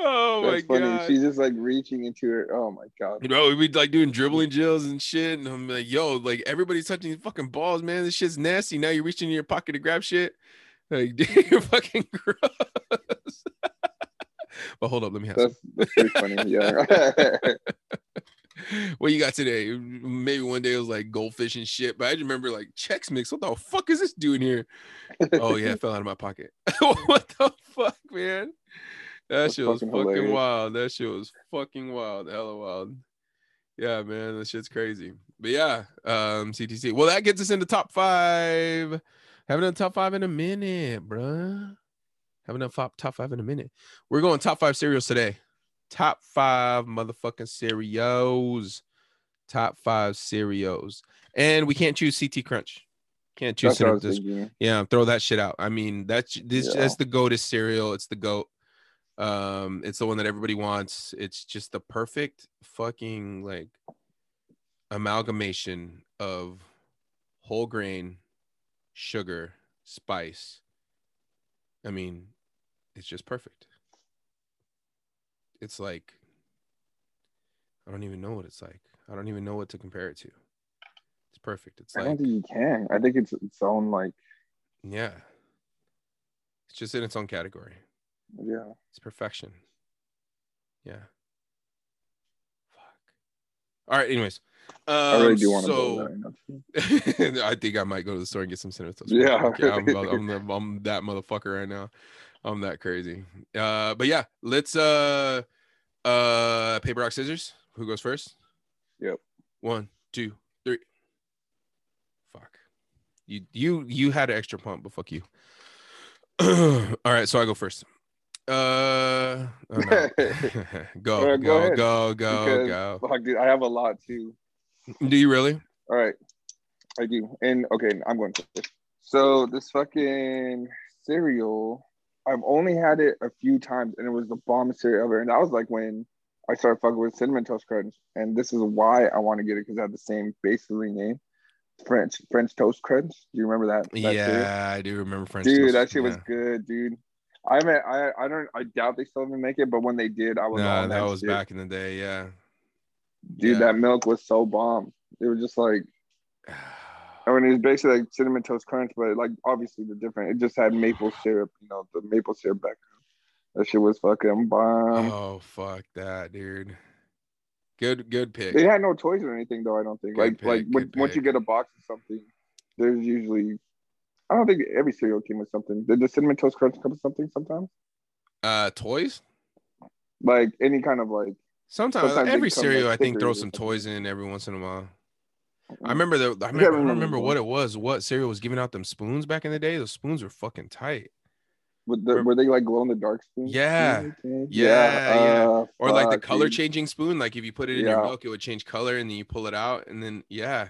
Oh my funny. god. She's just like reaching into her. Oh my god. You know, we'd be like doing dribbling drills and shit. And I'm like, yo, like everybody's touching these fucking balls, man. This shit's nasty. Now you're reaching in your pocket to grab shit. Like, *laughs* dude, you're fucking gross. *laughs* but hold up, let me have That's that's pretty funny. Yeah. *laughs* What you got today? Maybe one day it was like goldfish and shit. But I just remember like Chex Mix. What the fuck is this doing here? Oh yeah, it fell out of my pocket. what the fuck, man? That shit was fucking fucking wild. That shit was fucking wild. Hella wild. Yeah, man, that shit's crazy. But yeah, um, CTC. Well, that gets us into top five. Haven't done top five in a minute, bruh. Haven't done top top five in a minute. We're going top five cereals today. Top five motherfucking cereals. Top five cereals, and we can't choose CT Crunch. Can't choose. That's what I Cinnamon was Toast- thinking. yeah, throw that shit out. I mean, that's this Yeah. that's the goatest cereal. It's the goat. Um, it's the one that everybody wants. It's just the perfect fucking like amalgamation of whole grain, sugar, spice. I mean, it's just perfect. It's like I don't even know what it's like. I don't even know what to compare it to. It's perfect. It's I like don't think you can. I think it's its own like yeah. It's just in its own category. Yeah. It's perfection. Yeah. Fuck. All right. Anyways, um, I really do want to so, you know. *laughs* I think I might go to the store and get some cinnamon toast. *laughs* Yeah. Crunch. I'm, I'm, the- I'm that motherfucker right now. I'm that crazy. Uh, but yeah, let's uh, uh, paper rock scissors. Who goes first? Yep. One, two, three. Fuck. You you you had an extra pump, but fuck you. *clears throat* All right, so I go first. Uh, oh, no. *laughs* *laughs* go, right, go go, ahead. go, go, Because, go. Fuck, dude, I have a lot too. Do you really? All right, I do. And okay, I'm going first. So this fucking cereal, I've only had it a few times, and it was the bomb cereal ever. And that was like when I started fucking with cinnamon toast crunch, and this is why I want to get it because I had the same basically name, French French toast crunch. Do you remember that? that yeah, cereal? I do remember French. dude, toast. that shit was good, dude. I mean, I I don't I doubt they still even make it, but when they did, I was Nah, that that was shit. back in the day. Yeah. Dude, Yeah. that milk was so bomb. It was just like I mean, it was basically like cinnamon toast crunch, but like obviously the different. It just had maple syrup, you know, the maple syrup background. That shit was fucking bomb. oh fuck that, dude. Good, good pick. They had no toys or anything though. I don't think. Good like like pick, when, good once you get a box of something, there's usually. I don't think every cereal came with something. Did the cinnamon toast crunch come with something sometimes? Uh, toys. Like any kind of like. Sometimes, Sometimes every cereal, like I think, throws some toys in every once in a while. I remember the. I, remember, I remember remember what. it was. What cereal was giving out them spoons back in the day? Those spoons were fucking tight. The, were they like glow in the dark spoons? Yeah. Okay. Yeah, yeah. uh, Or like the color changing spoon. Like if you put it in your Yeah. milk, it would change color, and then you pull it out, and then yeah.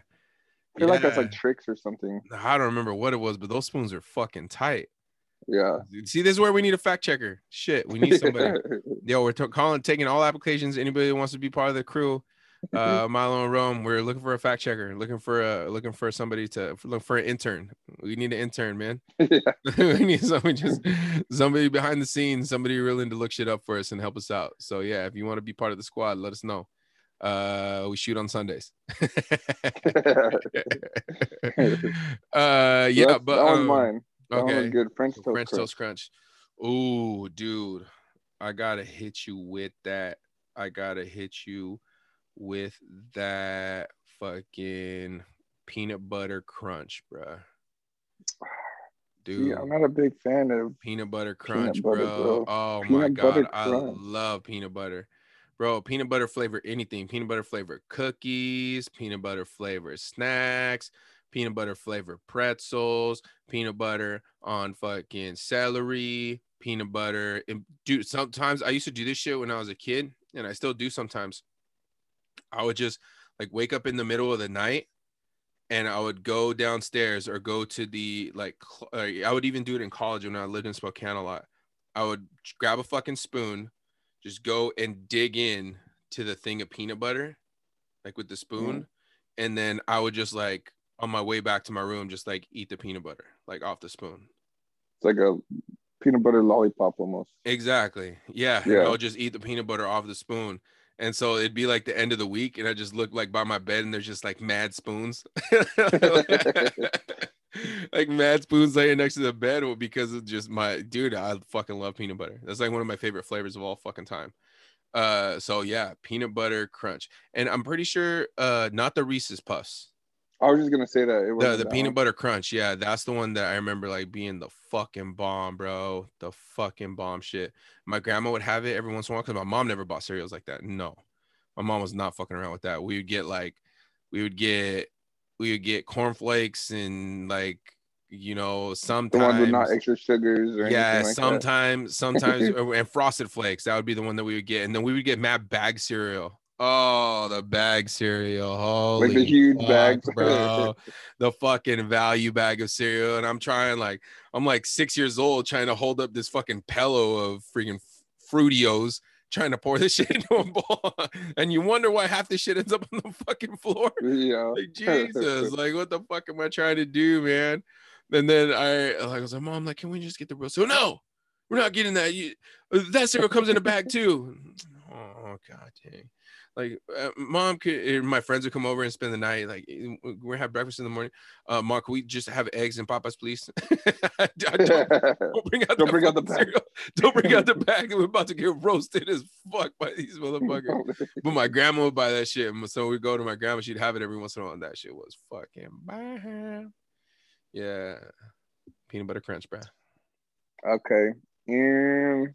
I feel like that's like Trix or something. I don't remember what it was, but those spoons are fucking tight. Yeah. See, this is where we need a fact checker. Shit, we need somebody. *laughs* Yo, we're t- calling, taking all applications. Anybody that wants to be part of the crew, uh, *laughs* Milo and Rome, we're looking for a fact checker. Looking for a, looking for somebody to look for an intern. We need an intern, man. *laughs* yeah. we need somebody just somebody behind the scenes, somebody willing to look shit up for us and help us out. So yeah, if you want to be part of the squad, let us know. Uh, we shoot on Sundays. *laughs* *laughs* uh, yeah, That's- but that um, mine. That okay. good. French toast. French crunch. toast crunch. Ooh, dude, I gotta hit you with that. I gotta hit you with that fucking peanut butter crunch, bruh. Dude, Yeah, I'm not a big fan of. peanut butter Peanut crunch, butter, bro. bro. Oh my god, I love peanut butter. Bro, peanut butter flavor anything. Peanut butter flavor cookies, peanut butter flavor snacks, peanut butter flavor pretzels, peanut butter on fucking celery, peanut butter. And dude, sometimes I used to do this shit when I was a kid, and I still do sometimes. I would just like wake up in the middle of the night and I would go downstairs or go to the like I would even do it in college when I lived in Spokane a lot. I would grab a fucking spoon, just go and dig in to the thing of peanut butter, like with the spoon, mm-hmm. and then I would just like on my way back to my room, just like eat the peanut butter like off the spoon. It's like a peanut butter lollipop almost. Exactly. Yeah. Yeah. I would just eat the peanut butter off the spoon. And so it'd be like the end of the week, and I just look like by my bed, and there's just like mad spoons, *laughs* *laughs* *laughs* like mad spoons laying next to the bed because of just my dude. I fucking love peanut butter. That's like one of my favorite flavors of all fucking time. Uh, so yeah, peanut butter crunch, and I'm pretty sure uh, not the Reese's Puffs, I was just gonna say that. It the the that peanut one. butter crunch. Yeah, that's the one that I remember like being the fucking bomb, bro. The fucking bomb shit. My grandma would have it every once in a while because my mom never bought cereals like that. No, my mom was not fucking around with that. We would get like, we would get, we would get cornflakes and like, you know, The sometimes. ones with not extra sugars or yeah, like that. sometimes, sometimes, *laughs* and frosted flakes. That would be the one that we would get, and then we would get Mad Bag cereal. Oh, the bag cereal. Holy like the huge fuck, bags, *laughs* bro. the fucking value bag of cereal. And I'm trying like I'm like six years old trying to hold up this fucking pillow of freaking Fruitios, trying to pour this *laughs* shit into a bowl. and you wonder why half the shit ends up on the fucking floor. yeah. *laughs* Like Jesus, *laughs* like what the fuck am I trying to do, man? And then I like I was like, Mom, like, can we just get the real? So no, we're not getting that. You, uh, that cereal comes in a bag too. Oh god dang like uh, mom could my friends would come over and spend the night like we're have breakfast in the morning. Uh mark we just have eggs and papas please? *laughs* Don't, *laughs* don't, bring out, don't bring out the bag *laughs* don't bring out the bag we're about to get roasted as fuck by these motherfuckers. but my grandma would buy that shit so we go to my grandma she'd have it every once in a while and that shit was fucking bad. Yeah. Peanut butter crunch bro okay. And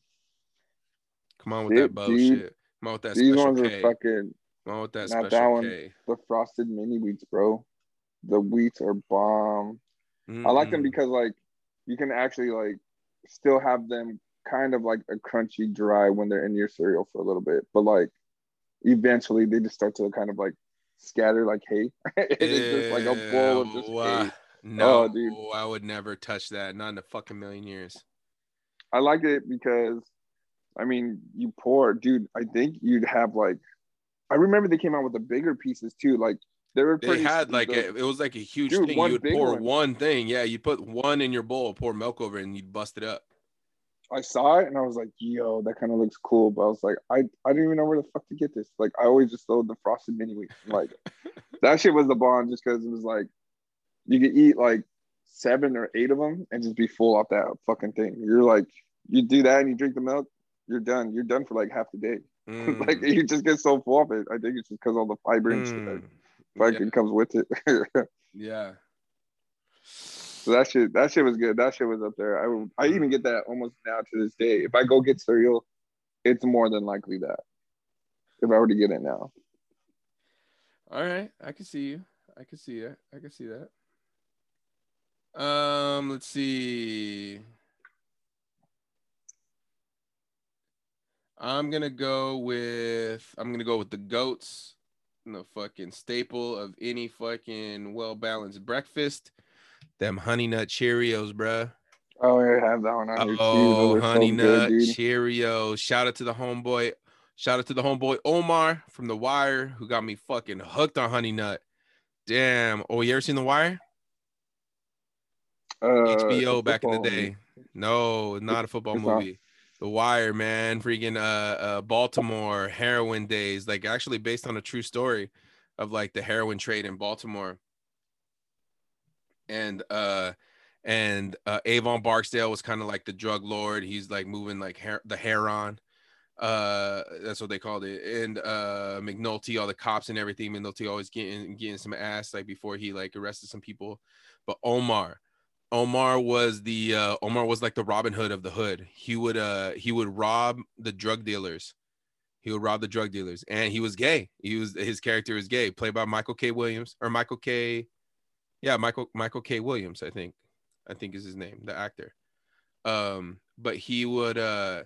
come on with that bullshit With that These special ones K. are fucking. That not special that one. K. The frosted mini wheats, bro. The wheats are bomb. I like them because like you can actually like still have them kind of like a crunchy dry when they're in your cereal for a little bit, but like eventually they just start to kind of like scatter like hay. *laughs* it is just like a bowl of just uh, hay. No, Oh, dude. I would never touch that. Not in a fucking million years. I like it because I mean you pour, dude. I think you'd have like I remember they came out with the bigger pieces too. Like they were They pretty had like the- a, it was like a huge Dude, thing. You would pour one. one thing. Yeah, you put one in your bowl, pour milk over it, and you'd bust it up. I saw it and I was like, yo, that kind of looks cool. But I was like, I, I didn't even know where the fuck to get this. Like, I always just throw the frosted mini wheat. *laughs* Like, that shit was the bomb just because it was like, you could eat like seven or eight of them and just be full off that fucking thing. You're like, you do that and you drink the milk, you're done. You're done for like half the day. *laughs* like, Mm, you just get so full of it. I think it's just because all the fiber and mm. fucking comes with it. *laughs* yeah. So that shit, that shit was good. That shit was up there. I I even get that almost now to this day. If I go get cereal, it's more than likely that. If I were to get it now, All right, I can see you. I can see it. I can see that. Um, let's see. I'm gonna go with I'm gonna go with the goats, the fucking staple of any fucking well balanced breakfast. Them honey nut Cheerios, bruh. oh, I have that one on. Oh, honey so nut good. Cheerios. Shout out to the homeboy. Shout out to the homeboy Omar from The Wire who got me fucking hooked on honey nut. Damn. Oh, you ever seen The Wire? Uh, HBO back in the day. No, not a football not. The Wire, man, freaking uh, uh Baltimore heroin days, like actually based on a true story of like the heroin trade in Baltimore. And uh and uh Avon Barksdale was kind of like the drug lord. He's like moving like her- the heron. Uh that's what they called it. And uh McNulty, all the cops and everything, McNulty always getting getting some ass like before he like arrested some people. But Omar, Omar was the uh, Omar was like the Robin Hood of the hood. He would uh he would rob the drug dealers. He would rob the drug dealers, and he was gay. He was his character is gay, played by Michael K. Williams or Michael K. Yeah, Michael Michael K. Williams, I think, I think is his name, the actor. Um, but he would uh,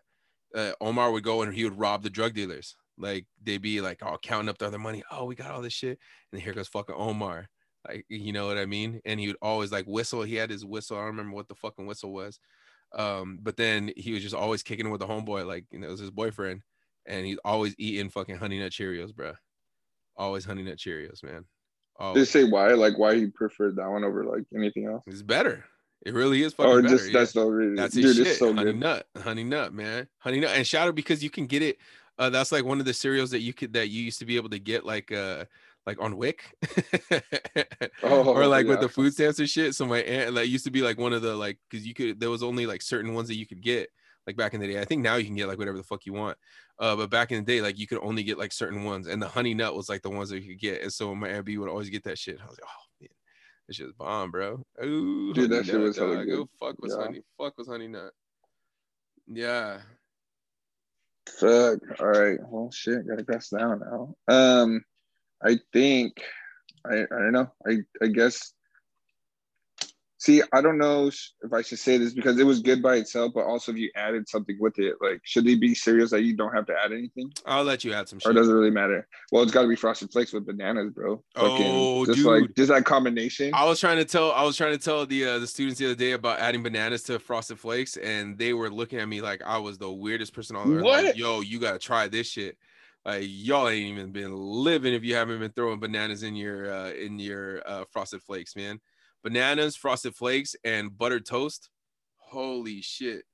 uh Omar would go and he would rob the drug dealers. Like they'd be like, oh, counting up the other money. Oh, we got all this shit, and here goes fucking Omar like you know what I mean. And he would always like whistle. He had his whistle. I don't remember what the fucking whistle was. Um, but then he was just always kicking with the homeboy, like you know, it was his boyfriend, and he's always eating fucking honey nut Cheerios, bro. Always honey nut Cheerios, man. Did Always. it say why? Like why he preferred that one over like anything else? It's better. It really is fucking Or better. just yeah. that's the reason. That's Dude, his it's shit. so honey good. nut, honey nut, man, honey nut, and shout out because you can get it. Uh, that's like one of the cereals that you could that you used to be able to get like uh like on WIC, *laughs* Oh, or like with the food stamps and shit. So my aunt like used to be like one of the like because you could there was only like certain ones that you could get like back in the day. I think now you can get like whatever the fuck you want. Uh, but back in the day, like you could only get like certain ones, and the honey nut was like the ones that you could get. And so my aunt B would always get that shit. I was like, oh man, this shit's bomb, bro. Ooh, Dude, that shit nut, was hella good. Go fuck with Yeah. honey. Fuck with honey nut. Yeah. Fuck. All right. Well, shit. Gotta pass down now. Um, I think I I don't know. I I guess See, I don't know if I should say this because it was good by itself, but also if you added something with it, like should they be cereals that you don't have to add anything? I'll let you add some Or does it really matter? Well, it's got to be frosted flakes with bananas, bro. Oh, just dude. like just that combination. I was trying to tell I was trying to tell the uh, the students the other day about adding bananas to frosted flakes, and they were looking at me like I was the weirdest person on earth. Like, What? Yo, you gotta try this shit. Like y'all ain't even been living if you haven't been throwing bananas in your uh, in your uh, frosted flakes, man. Bananas, frosted flakes, and buttered toast. Holy shit!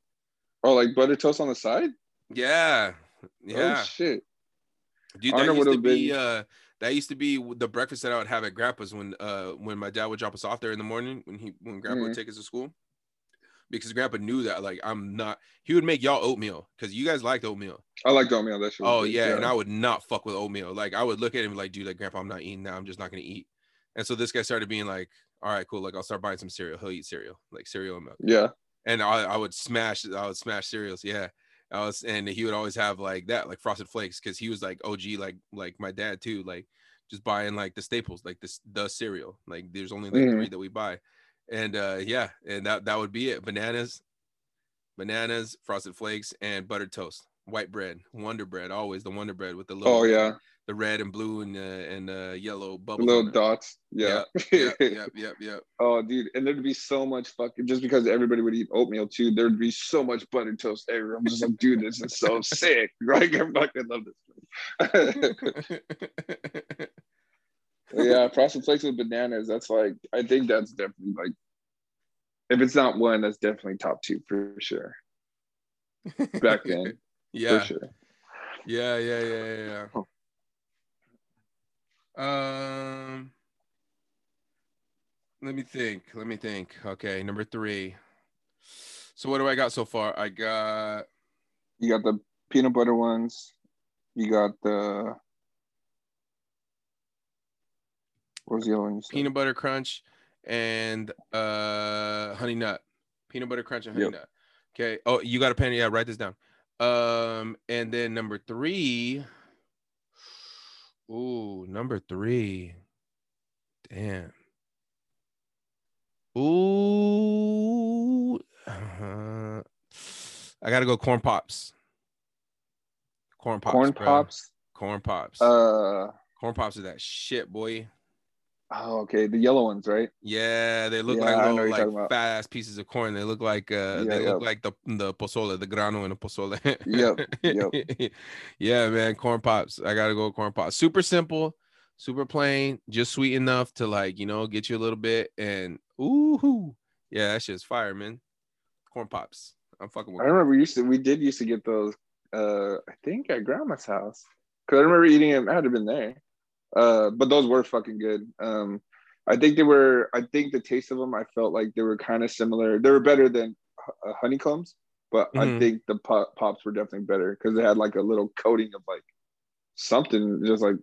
Oh, like butter toast on the side? Yeah, yeah. Oh shit. Dude, I that used to be been. uh that used to be the breakfast that I would have at Grandpa's when uh when my dad would drop us off there in the morning when he when Grandpa would Mhm. take us to school. Because Grandpa knew that like I'm not he would make y'all oatmeal because you guys liked oatmeal. I like oatmeal. That shit. was Oh good, yeah, and I would not fuck with oatmeal. Like I would look at him like, dude, like Grandpa, I'm not eating now. I'm just not gonna eat. And so this guy started being like, all right, cool. Like I'll start buying some cereal. He'll eat cereal, like cereal and milk yeah. and I, I would smash I would smash cereals. Yeah. I was and he would always have like that, like frosted flakes, because he was like OG, like like my dad too, like just buying like the staples, like this the cereal. Like there's only like Mhm. three that we buy. And uh yeah, and that that would be it. Bananas, bananas, frosted flakes, and buttered toast. White bread, Wonder Bread, always the Wonder Bread with the little Oh yeah. the red and blue and uh, and uh, yellow bubble little dots. Yeah. Yep, *laughs* yep, yep, yep. Oh, dude, and there'd be so much fucking just because everybody would eat oatmeal too. There'd be so much buttered toast everywhere. I'm just like, dude, this is so *laughs* sick. Like, I fucking love this. *laughs* yeah, frosted flakes with bananas. That's like, I think that's definitely like, if it's not one, that's definitely top two for sure. Back then, *laughs* yeah. for sure. Yeah, yeah, yeah, yeah, yeah. Um, let me think. Let me think. Okay, number three. So what do I got so far? I got You got the peanut butter ones. You got the. Was the other one? Peanut butter crunch and uh honey nut. Peanut butter crunch and honey Yep. nut. Okay. Oh, you got a pen? Yeah, write this down. Um, and then number three. Ooh, number three. Damn. Ooh. uh, I gotta go corn pops. Corn pops. Corn bro. pops. Corn pops. Uh. corn pops are that shit, boy. Oh, okay. The yellow ones, right? Yeah, they look Yeah, like little like fat ass pieces of corn. They look like uh Yeah, they look like the the pozole, the grano in a pozole. Yep, *laughs* yeah, man, corn pops. I gotta go corn pops. Super simple, super plain, just sweet enough to like, you know, get you a little bit and ooh yeah, that shit's fire, man. Corn pops. I'm fucking I remember we used to we did used to get those uh I think at grandma's house. Cause I remember eating them, I had to have been there. Uh but those were fucking good. Um I think they were I think the taste of them I felt like they were kind of similar. They were better than uh, honeycombs, but I Mhm. think the pop, pops were definitely better because they had like a little coating of like something just like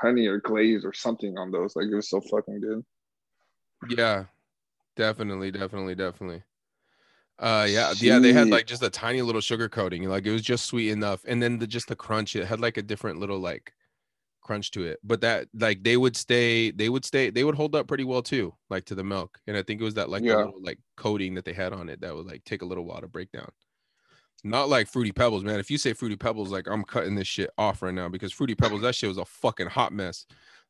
honey or glaze or something on those. Like it was so fucking good. Yeah, definitely, definitely, definitely. Uh, yeah, yeah. They had like just a tiny little sugar coating, like it was just sweet enough, and then the just the crunch. It had like a different little like crunch to it, but that like they would stay, they would stay, they would hold up pretty well too, like to the milk. And I think it was that like Yeah. little like coating that they had on it that would like take a little while to break down. Not like fruity pebbles, man. If you say fruity pebbles, like I'm cutting this shit off right now because fruity pebbles, that shit was a fucking hot mess.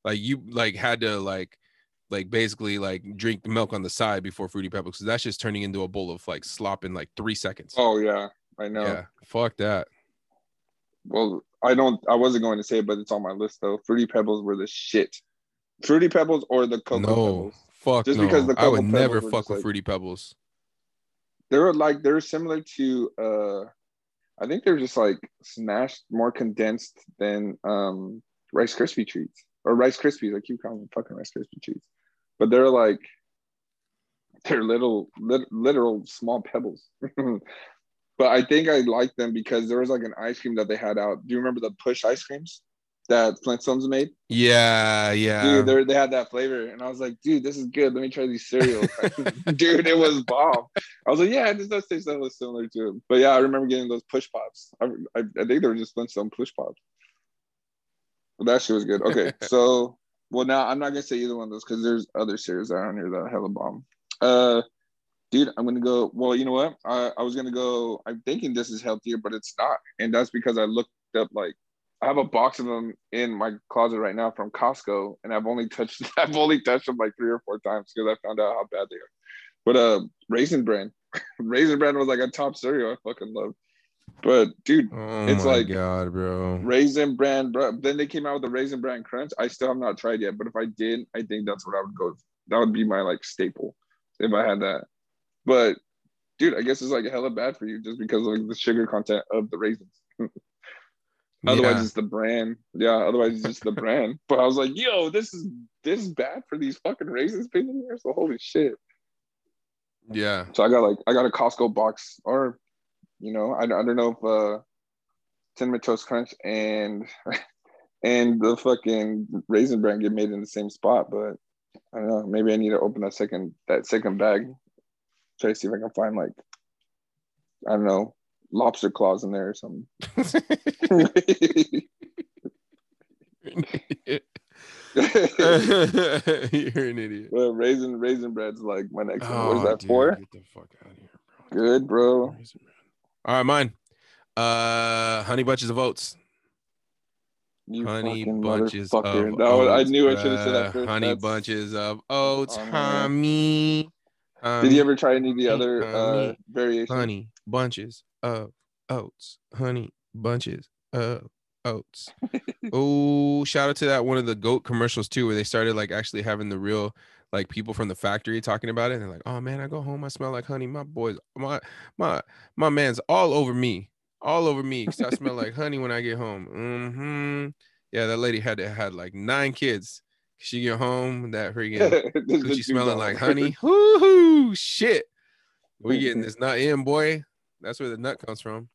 Like you like had to like like basically like drink the milk on the side before fruity pebbles because that's just turning into a bowl of like slop in like three seconds. Oh yeah, I know. Yeah, fuck that. Well, I don't. I wasn't going to say it, but it's on my list though. Fruity Pebbles were the shit. Fruity Pebbles or the Cocoa no, Pebbles. fuck Just no. because the Cocoa I would Cocoa never fuck with like- fruity pebbles. They're like they're similar to. uh I think they're just like smashed, more condensed than um Rice Krispie treats or Rice Krispies. I keep calling them fucking Rice Krispie treats, but they're like they're little, lit, literal small pebbles. *laughs* but I think I like them because there was like an ice cream that they had out. Do you remember the push ice creams that Flintstones made? Yeah, yeah. Dude, they had that flavor, and I was like, dude, this is good. Let me try these cereals. *laughs* dude, it was bomb. I was like, yeah, this does taste a little similar to it. But yeah, I remember getting those push pops. I, I, I think they were just Flintstone push pops. But that shit was good. Okay, *laughs* so well now I'm not gonna say either one of those because there's other cereals that on here that are hella bomb. Uh, dude, I'm gonna go. Well, you know what? I, I was gonna go. I'm thinking this is healthier, but it's not, and that's because I looked up like I have a box of them in my closet right now from Costco, and I've only touched *laughs* I've only touched them like three or four times because I found out how bad they are. But uh, Raisin Bran, *laughs* Raisin Bran was like a top cereal I fucking love. But dude, Oh It's my like- god, bro. Raisin Bran, bro. Then they came out with the Raisin Bran Crunch. I still have not tried yet, but if I did, I think that's what I would go. That would be my like staple if I had that. But dude, I guess it's like hella bad for you just because of like, the sugar content of the raisins. *laughs* Otherwise, Yeah. it's the brand. Yeah, otherwise it's just the brand. *laughs* But I was like, yo, this is this is bad for these fucking raisins being in here. So holy shit. yeah. So I got like I got a Costco box, or you know, I, I don't know if uh cinnamon toast crunch and *laughs* and the fucking raisin bran get made in the same spot, but I don't know. Maybe I need to open that second that second bag. Try to see if I can find like I don't know lobster claws in there or something. *laughs* You're an idiot. Well, raisin raisin bread's like my next one. What is Oh, that dude, for? Get the fuck out of here, bro. Good, bro. All right, mine. Uh, honey bunches of oats. You honey bunches of That was, I knew I should have said that first. Honey That's- bunches of oats, Oh, man. Honey. Did you ever try any of the other uh, variations? honey bunches of oats? Honey bunches of oats. *laughs* oh, shout out to that one of the goat commercials too, where they started like actually having the real like people from the factory talking about it. And they're like, "Oh man, I go home, I smell like honey. My boys, my my my man's all over me, all over me, because I smell like *laughs* honey when I get home." hmm Yeah, that lady had to had like nine kids. She get home, that freaking *laughs* coochie smelling like honey. *laughs* Woo shit. We *laughs* getting this nut in, boy. That's where the nut comes from.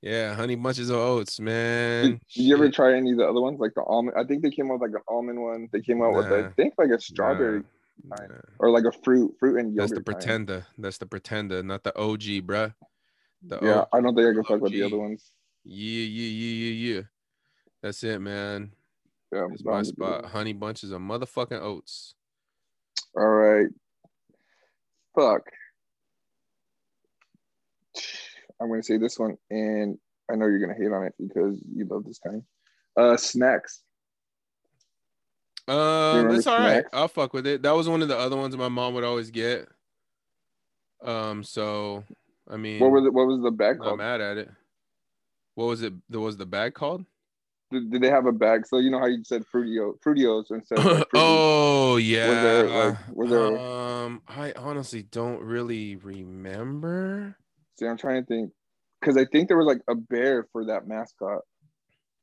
Yeah, honey bunches of oats, man. Did, did you ever try any of the other ones, like the almond? I think they came out with like an almond one. They came out with, I think, like a strawberry Nah, nah. or like a fruit, fruit and yogurt. That's the kind. pretender. That's the pretender, not the OG, bruh. The Yeah, OG. I don't think I can fuck with the other ones. Yeah, yeah, yeah, yeah, yeah. That's it, man. Yeah, It's my spot. Honey bunches of motherfucking oats. All right. Fuck. I'm gonna say this one, and I know you're gonna hate on it because you love this kind. Uh, Smacks. Um, remember that's all right. Smacks? I'll fuck with it. That was one of the other ones my mom would always get. Um, so I mean, What was it? What was the bag Called? not mad at it. What was it? There was the bag called? Did, did they have a bag? So you know how you said fruitio, fruitios instead of like *laughs* oh yeah. there, like, was there- Um, I honestly don't really remember. See, I'm trying to think because I think there was like a bear for that mascot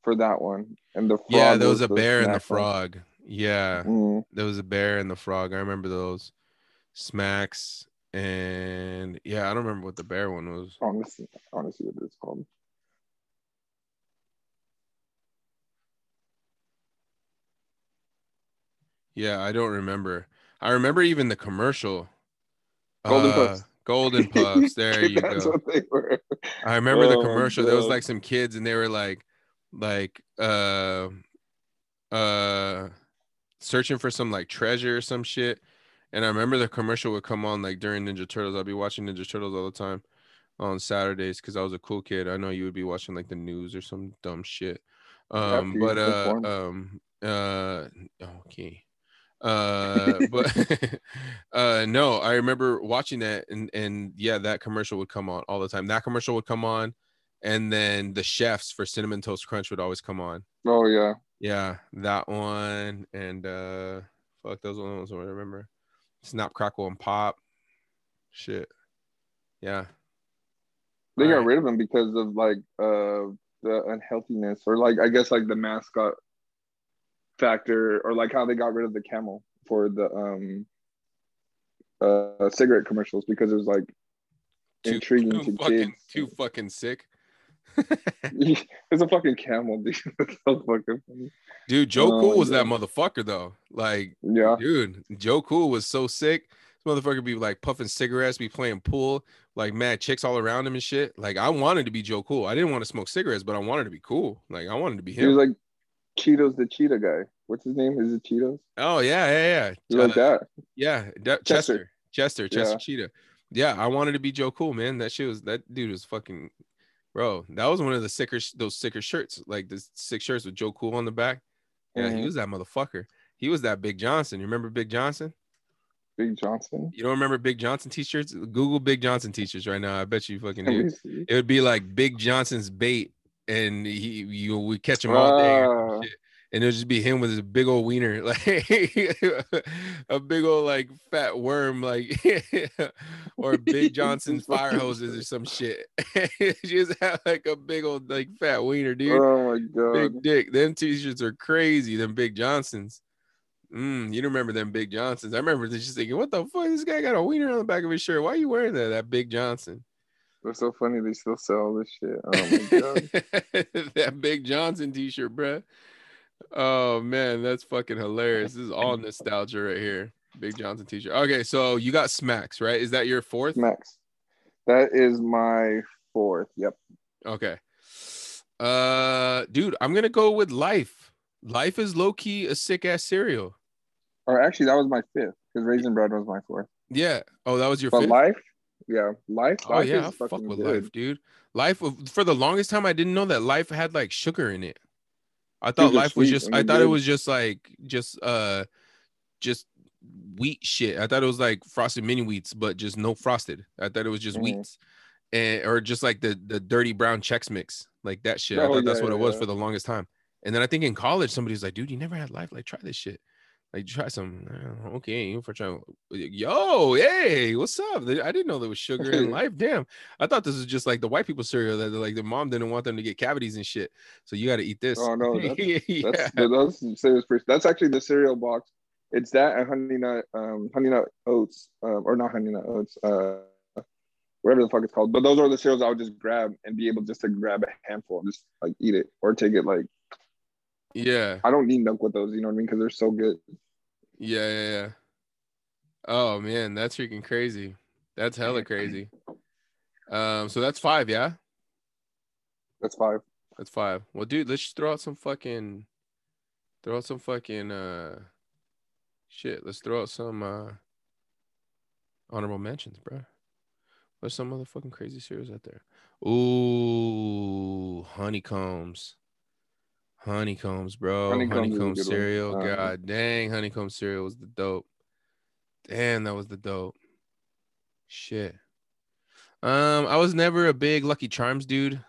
for that one, and the frog yeah, there was a bear and the snack one. frog. Yeah, Mm, there was a bear and the frog. I remember those smacks and yeah, I don't remember what the bear one was. Honestly, want to see. I want to see what it's called. Yeah, I don't remember. I remember even the commercial. Golden Uh, Puffs. Golden Puffs. There *laughs* you That's go. what they were. I remember the Oh my commercial. There was like some kids and they were like like uh uh searching for some like treasure or some shit. And I remember the commercial would come on like during Ninja Turtles. I'd be watching Ninja Turtles all the time on Saturdays because I was a cool kid. I know you would be watching like the news or some dumb shit. Um, but uh, um, uh, okay. Uh, *laughs* but *laughs* uh, no, I remember watching that, and and yeah, that commercial would come on all the time. That commercial would come on, and then the chefs for cinnamon toast crunch would always come on. Oh yeah, Yeah, that one, and uh, fuck those ones. I remember. Snap, crackle, and pop. Shit. Yeah. they got Alright. rid of them because of like uh the unhealthiness or like I guess like the mascot factor or like how they got rid of the camel for the um uh cigarette commercials because it was like Too- intriguing too to fucking, kids. Too fucking sick. *laughs* it's a fucking camel, dude. *laughs* So fucking funny. Dude, Joe Oh Cool was that motherfucker though. Like, Yeah. dude, Joe Cool was so sick. This motherfucker be like puffing cigarettes, be playing pool, like mad chicks all around him and shit. Like, I wanted to be Joe Cool. I didn't want to smoke cigarettes, but I wanted to be cool. Like, I wanted to be him. He was like Cheetos the cheetah guy. What's his name? Is it Cheetos? oh yeah, yeah, He yeah. like Uh, that. yeah, Chester. Chester. Chester, Chester Yeah. Cheetah. Yeah, I wanted to be Joe Cool, man. That shit was that dude was fucking bro. That was one of the sicker those sicker shirts, like the sick shirts with Joe Cool on the back. Yeah, he Mhm. was that motherfucker. He was that Big Johnson. You remember Big Johnson? Big Johnson. You don't remember Big Johnson t-shirts? Google Big Johnson t-shirts right now. I bet you fucking do. It would be like Big Johnson's bait, and he you we catch him all day. Ah. And it'll just be him with his big old wiener, *laughs* like a big old like fat worm, like *laughs* or Big Johnson's *laughs* fire hoses or some shit. just have like a big old like fat wiener, dude. Oh my god. Big dick. Them t-shirts are crazy. Them Big Johnsons. Mm, you don't remember them Big Johnsons? I remember this just thinking, what the fuck? This guy got a wiener on the back of his shirt. Why are you wearing that? That Big Johnson. It's so funny they still sell this shit. Oh my *laughs* god. that Big Johnson t-shirt, bruh. Oh man, that's fucking hilarious. This is all nostalgia right here. Big Johnson t-shirt. Okay, so you got Smacks, right? Is that your fourth? Max. That is my fourth. Yep. Okay. Uh dude, I'm gonna go with life. Life is low-key a sick ass cereal. Or actually, that was my fifth because Raisin Bread was my fourth. Yeah. Oh, that was your But fifth. life, yeah, life. Oh life yeah, I fuck with good. life, dude. Life for the longest time I didn't know that life had like sugar in it. I thought life was just I thought it was just like just uh just wheat shit. I thought it was like frosted mini wheats, but just no frosted. I thought it was just Mhm. wheats. And or just like the the dirty brown checks mix, like that shit. I Oh, thought that's yeah, what it was yeah. for the longest time. And then I think in college somebody was like, dude, you never had life. Like try this shit. Like try some. Uh, Okay, for trying. Yo, hey, what's up? I didn't know there was sugar in *laughs* life. Damn, I thought this was just like the white people cereal that like the mom didn't want them to get cavities and shit. So you got to eat this. Oh, no, that's- *laughs* yeah. That's that's serious. person. That's actually the cereal box. It's that and honey nut, um, honey nut oats, um, or not honey nut oats, uh, whatever the fuck it's called. But those are the cereals I would just grab and be able just to grab a handful, and just like eat it or take it. Like yeah, I don't need milk with those, you know what I mean? Because they're so good. yeah, yeah, yeah. Oh man, that's freaking crazy. That's hella crazy. Um, so that's five, yeah. That's five. That's five. Well, dude, let's just throw out some fucking, throw out some fucking uh, shit. Let's throw out some uh, honorable mentions, bro. There's some motherfucking crazy cereals out there. Ooh, honeycombs, honeycombs, bro. Honeycombs is a Honeycomb one. cereal. Uh, God dang, honeycomb cereal was the dope. Damn, that was the dope. Shit. Um, I was never a big Lucky Charms dude.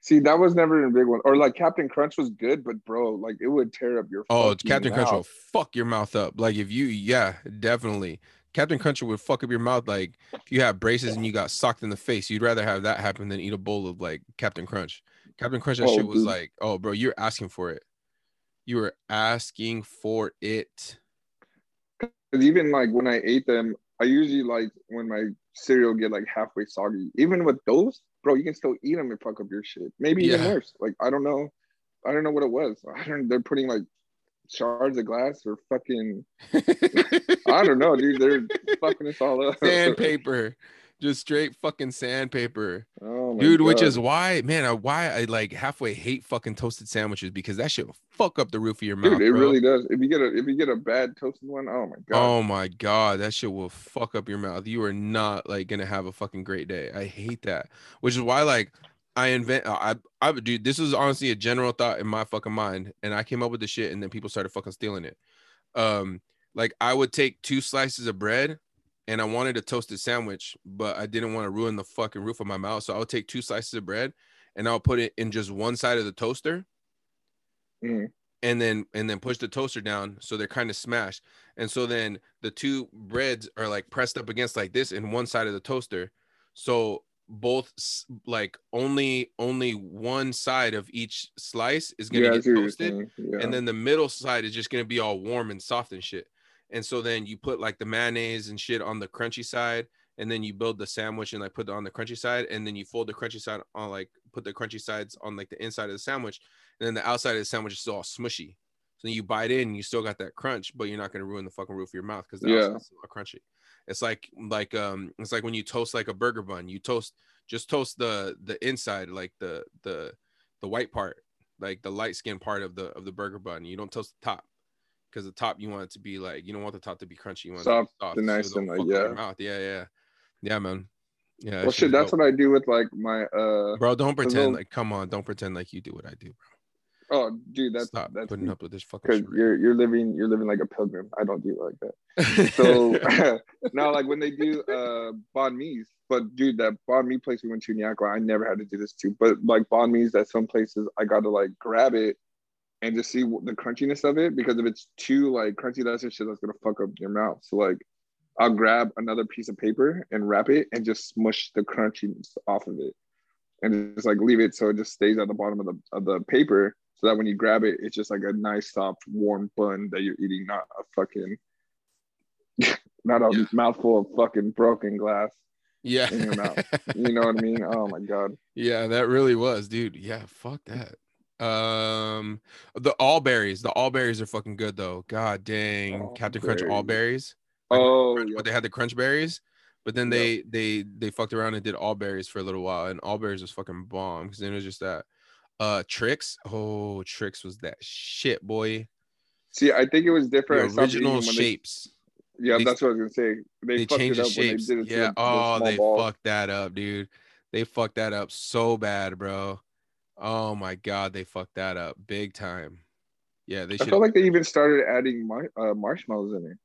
See, that was never a big one. Or like Captain Crunch was good, but bro, like it would tear up your. Oh, Captain Crunch will fuck your mouth up. Like if you, yeah, definitely. Captain Crunch would fuck up your mouth. Like if you have braces and you got socked in the face, you'd rather have that happen than eat a bowl of like Captain Crunch. Captain Crunch, that Oh, shit was dude. like, oh, bro, you're asking for it. You were asking for it. Because even like when I ate them, I usually like when my cereal get like halfway soggy. Even with those, bro, you can still eat them and fuck up your shit. Maybe even worse. Like I don't know, I don't know what it was. *laughs* I don't. They're putting like shards of glass or fucking. *laughs* I don't know, dude. They're fucking us all up. sandpaper, *laughs* just straight fucking sandpaper. Oh my dude which is why man I, why i like halfway hate fucking toasted sandwiches because that shit will fuck up the roof of your mouth Dude, it bro. really does. If you get a if you get a bad toasted one, oh my god. oh my god that shit will fuck up your mouth you are not like gonna have a fucking great day i hate that which is why like i invent i i dude this is honestly a general thought in my fucking mind and i came up with the shit and then people started fucking stealing it um like i would take two slices of bread and I wanted a toasted sandwich, but I didn't want to ruin the fucking roof of my mouth. So I'll take two slices of bread and I'll put it in just one side of the toaster Mhm. and then and then push the toaster down so they're kind of smashed. And so then the two breads are like pressed up against like this in one side of the toaster. So both like only only one side of each slice is gonna yeah, get see what you're toasted. Yeah. and then the middle side is just gonna be all warm and soft and shit. And so then you put like the mayonnaise and shit on the crunchy side, and then you build the sandwich and like put it on the crunchy side, and then you fold the crunchy side on like put the crunchy sides on like the inside of the sandwich, and then the outside of the sandwich is all smushy. So then you bite in, and you still got that crunch, but you're not gonna ruin the fucking roof of your mouth because the Yeah. outside's crunchy. It's like like um it's like when you toast like a burger bun, you toast just toast the the inside, like the the the white part, like the light skin part of the of the burger bun. You don't toast the top. Because the top you want it to be like you don't want the top to be crunchy. You want Soft it to be soft and so nice and, like, your yeah. mouth. Yeah, yeah, yeah, man. Yeah, Well, shit, that's what I do with like my uh. Bro, don't pretend like come on, don't pretend like you do what I do, bro. Oh, dude, that's Stop that's putting up with this fucking because you're you're living you're living like a pilgrim. I don't do it like that. *laughs* So *laughs* now, like when they do uh banh mi's, but dude, that banh mi place we went to in I never had to do this too. But like banh mi's, at some places I got to like grab it and just see the crunchiness of it because if it's too like crunchy, that's just shit that's gonna fuck up your mouth. So like, I'll grab another piece of paper and wrap it and just smush the crunchiness off of it, and just like leave it so it just stays at the bottom of the of the paper. So that when you grab it, it's just like a nice, soft, warm bun that you're eating, not a fucking, *laughs* not a Yeah. mouthful of fucking broken glass. yeah, in your mouth. *laughs* You know what I mean? Oh my god. yeah, that really was, dude. Yeah, fuck that. Um, the all berries, the all berries are fucking good though. God dang, All Captain Crunch all berries. berries. Like, Oh, crunch- yeah. but they had the crunch berries but then Yep. they they they fucked around and did all berries for a little while and all berries was fucking bomb because then it was just that uh Trix oh Trix was that shit boy See, I think it was different. Eating original when they- shapes yeah, they- that's what I was gonna say. They, they, fucked changed it the up when they shapes did it yeah the- the oh small they balls. fucked that up dude they fucked that up so bad bro oh my god they fucked that up big time yeah they I should felt like they even started adding mar- uh, marshmallows in it.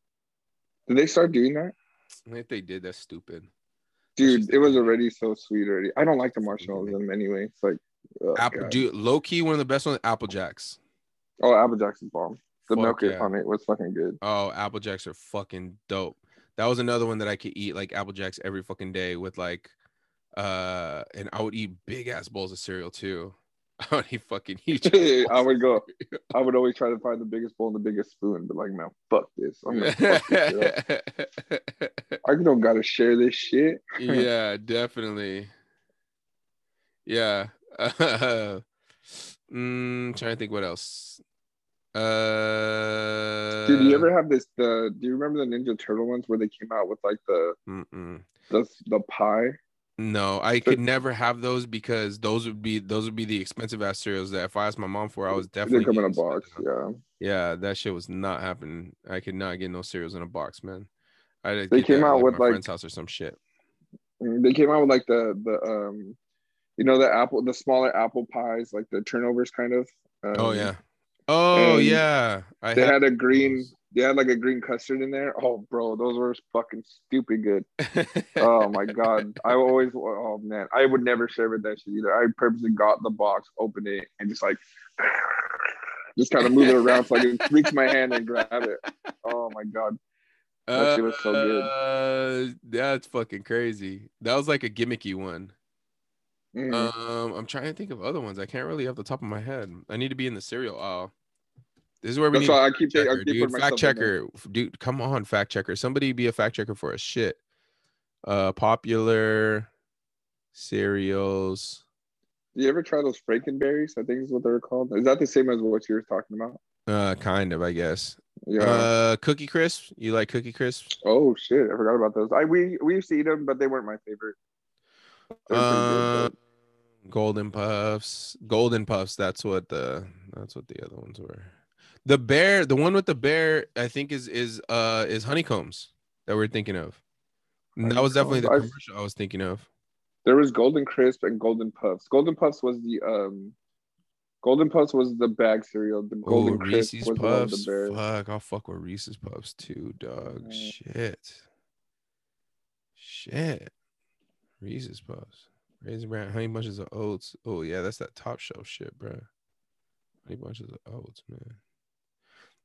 Did they start doing that? if they did that's stupid Dude, it was already so sweet already. I don't like the marshmallows in them anyway. It's like, oh, apple God. dude low key one of the best ones apple jacks oh, Apple Jackson bomb. The Fuck milk yeah. on it was fucking good. Oh, Apple Jacks are fucking dope. That was another one that I could eat like Apple Jacks every fucking day with like uh and I would eat big ass bowls of cereal too. *laughs* *laughs* I would fucking huge. I would go. I would always try to find the biggest bowl and the biggest spoon, but like, man, fuck this. I'm gonna fuck this. *laughs* I don't gotta share this shit. yeah, definitely. Yeah. mm, trying to think what else. Uh Dude, you ever have this? The do you remember the Ninja Turtle ones where they came out with like the Mm-mm. the the pie? No, I could never have those because those would be those would be the expensive ass cereals that if I asked my mom for, I was They definitely come in a box. on. Yeah, Yeah, that shit was not happening. I could not get no cereals in a box, man. I They came out with, my like- friend's house or some shit. Mm, they came out with like the the um, you know the apple the smaller apple pies like the turnovers kind of. Um, oh yeah. Oh and yeah. I They had had a green. those. They had like a green custard in there. Oh, bro, those were fucking stupid good. *laughs* Oh my god, I always. Oh man, I would never share with that shit either. I purposely got the box, opened it, and just like, *laughs* just kind of move it around so I can reach my hand and grab it. Oh my god, That shit was so good. Uh, that's fucking crazy. That was like a gimmicky one. Mhm. Um, I'm trying to think of other ones. I can't really off the top of my head. I need to be in the cereal aisle. This is where we that's need why I keep taking. I keep dude. Fact myself in there. checker, dude. Come on, fact checker. Somebody be a fact checker for us. Shit. Uh, popular cereals. Do you ever try those Frankenberries? I think is what they're called. Is that the same as what you were talking about? Uh, kind of, I guess. Yeah. Uh, Cookie Crisp. You like Cookie Crisp? oh shit, I forgot about those. I we we used to eat them, but they weren't my favorite. They were pretty Uh, good, Golden Puffs. Golden Puffs. That's what the. That's what the other ones were. The bear, the one with the bear, I think is is uh is honeycombs that we're thinking of. That was definitely the commercial I was thinking of. There was Golden Crisp and Golden Puffs. Golden Puffs was the um, Golden Puffs was the bag cereal. The Golden Crisp Reese's was the one with Puffs. the bears. Fuck, I'll fuck with Reese's Puffs too, dog. Mm. Shit. Shit. Reese's Puffs. Raisin Bran, honey bunches of oats. Oh yeah, that's that top shelf shit, bro. Honey bunches of oats, man.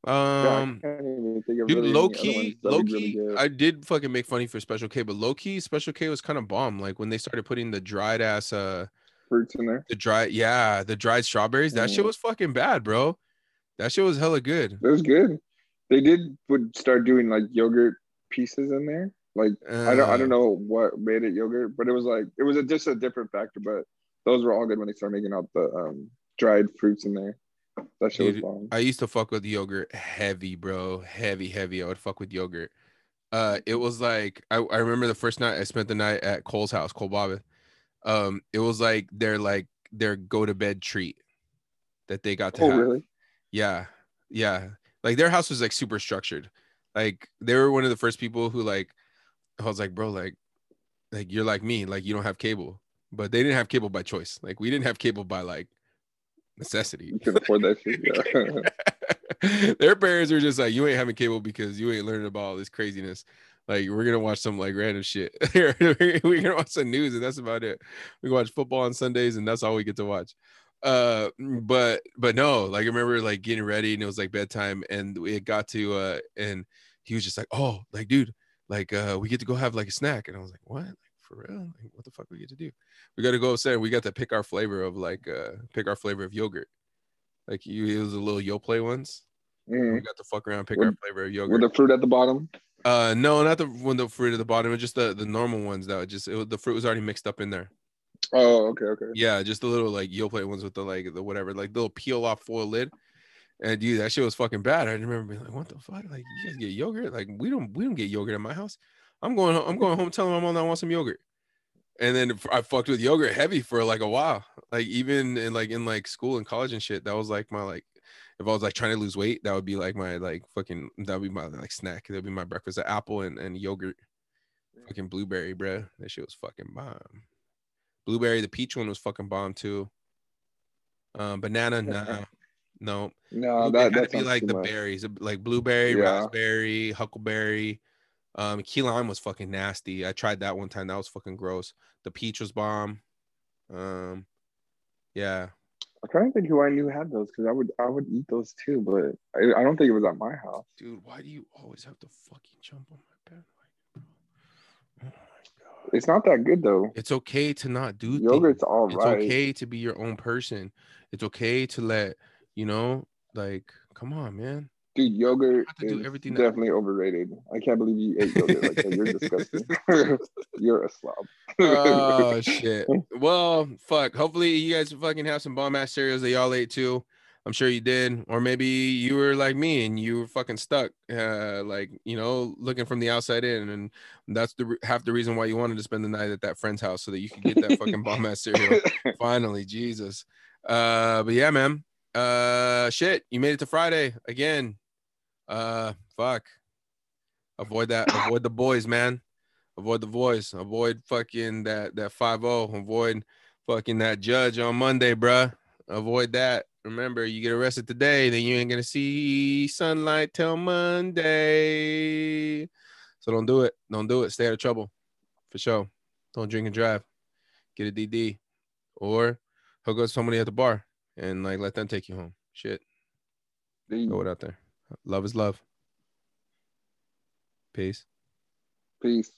Yeah, Um, can't even think of dude, low key, low be really key. I did fucking make funny for Special K, but low key, Special K was kind of bomb. Like when they started putting the dried ass, uh, fruits in there. the dry, yeah, the dried strawberries. That shit Mm. was fucking bad, bro. That shit was hella good. It was good. They did would start doing like yogurt pieces in there. Like I don't I Uh, don't know what made it yogurt, but it was like it was a, just a different factor. But those were all good when they started making out the um, dried fruits in there. That shit was bomb. I used to fuck with yogurt heavy, bro. Heavy, heavy. I would fuck with yogurt. Uh, it was like I, I remember the first night I spent the night at Cole's house, Cole Bobbitt. Um, it was like their like their go to bed treat that they got to Oh have. really? Yeah, yeah. Like their house was like super structured. Like they were one of the first people who like I was like, bro, like like you're like me, like you don't have cable. But they didn't have cable by choice. Like we didn't have cable by like necessity. You can afford that shit. Yeah. *laughs* Their parents were just like, you ain't having cable because you ain't learning about all this craziness. Like we're gonna watch some like random shit. *laughs* we're gonna watch some news and that's about it. We watch football on Sundays and that's all we get to watch. Uh, but but no, like I remember like getting ready and it was like bedtime and we got to uh and he was just like, oh, like dude, like uh we get to go have like a snack and I was like, what? For real? Like, what the fuck we get to do? We got to go upstairs. We got to pick our flavor of like uh pick our flavor of yogurt. Like you, it was a little Yoplait ones. Mm. We got to fuck around, pick With- our flavor of yogurt. With the fruit at the bottom. Uh, no, not the one the fruit at the bottom. It was just the the normal ones that just it, the fruit was already mixed up in there. Oh, okay, okay. Yeah, just the little like Yoplait ones with the like the whatever, like the little peel off foil lid. And dude, that shit was fucking bad. I remember being like, "What the fuck? Like, you guys get yogurt? Like, we don't we don't get yogurt in my house. I'm going home. I'm going home telling my mom that I want some yogurt." And then I fucked with yogurt heavy for like a while. Like even in like in like school and college and shit, that was like my like if I was like trying to lose weight, that would be like my like fucking that would be my like snack. That'd be my breakfast: apple and, and yogurt. Fucking blueberry, bro. That shit was fucking bomb. Blueberry, the peach one was fucking bomb too. Um, banana, nah, no. No, It that that be like the much. berries, like blueberry, Yeah. raspberry, huckleberry. Um, key lime was fucking nasty. I tried that one time. That was fucking gross. The peach was bomb. Um, yeah. I'm trying to think who I knew had those because I would I would eat those too, but I, I don't think it was at my house. Dude, why do you always have to fucking jump on my bed? Like, oh my god. It's not that good though. It's okay to not do Yogurt's things. all It's okay to be your own person. It's okay to let you know, like, come on, man. Dude, yogurt is definitely overrated. I can't believe you ate yogurt like that. You're disgusting. *laughs* *laughs* You're a slob. oh *laughs* shit. Well, fuck. Hopefully you guys fucking have some bomb ass cereals that y'all ate too. I'm sure you did. Or maybe you were like me and you were fucking stuck, uh, like you know, looking from the outside in, and that's the half the reason why you wanted to spend the night at that friend's house so that you could get that fucking bomb ass cereal. Finally, Jesus. Uh, but yeah, man. Uh, shit, you made it to Friday again. Uh, fuck. Avoid that. Avoid the boys, man. Avoid the voice. Avoid fucking that that five zero. Avoid fucking that judge on Monday, bruh. Avoid that. Remember, you get arrested today, then you ain't gonna see sunlight till Monday. So don't do it. Don't do it. Stay out of trouble, for sure. Don't drink and drive. Get a DD, or hook up somebody at the bar and like let them take you home. Shit, throw it out there. Love is love. Peace. Peace.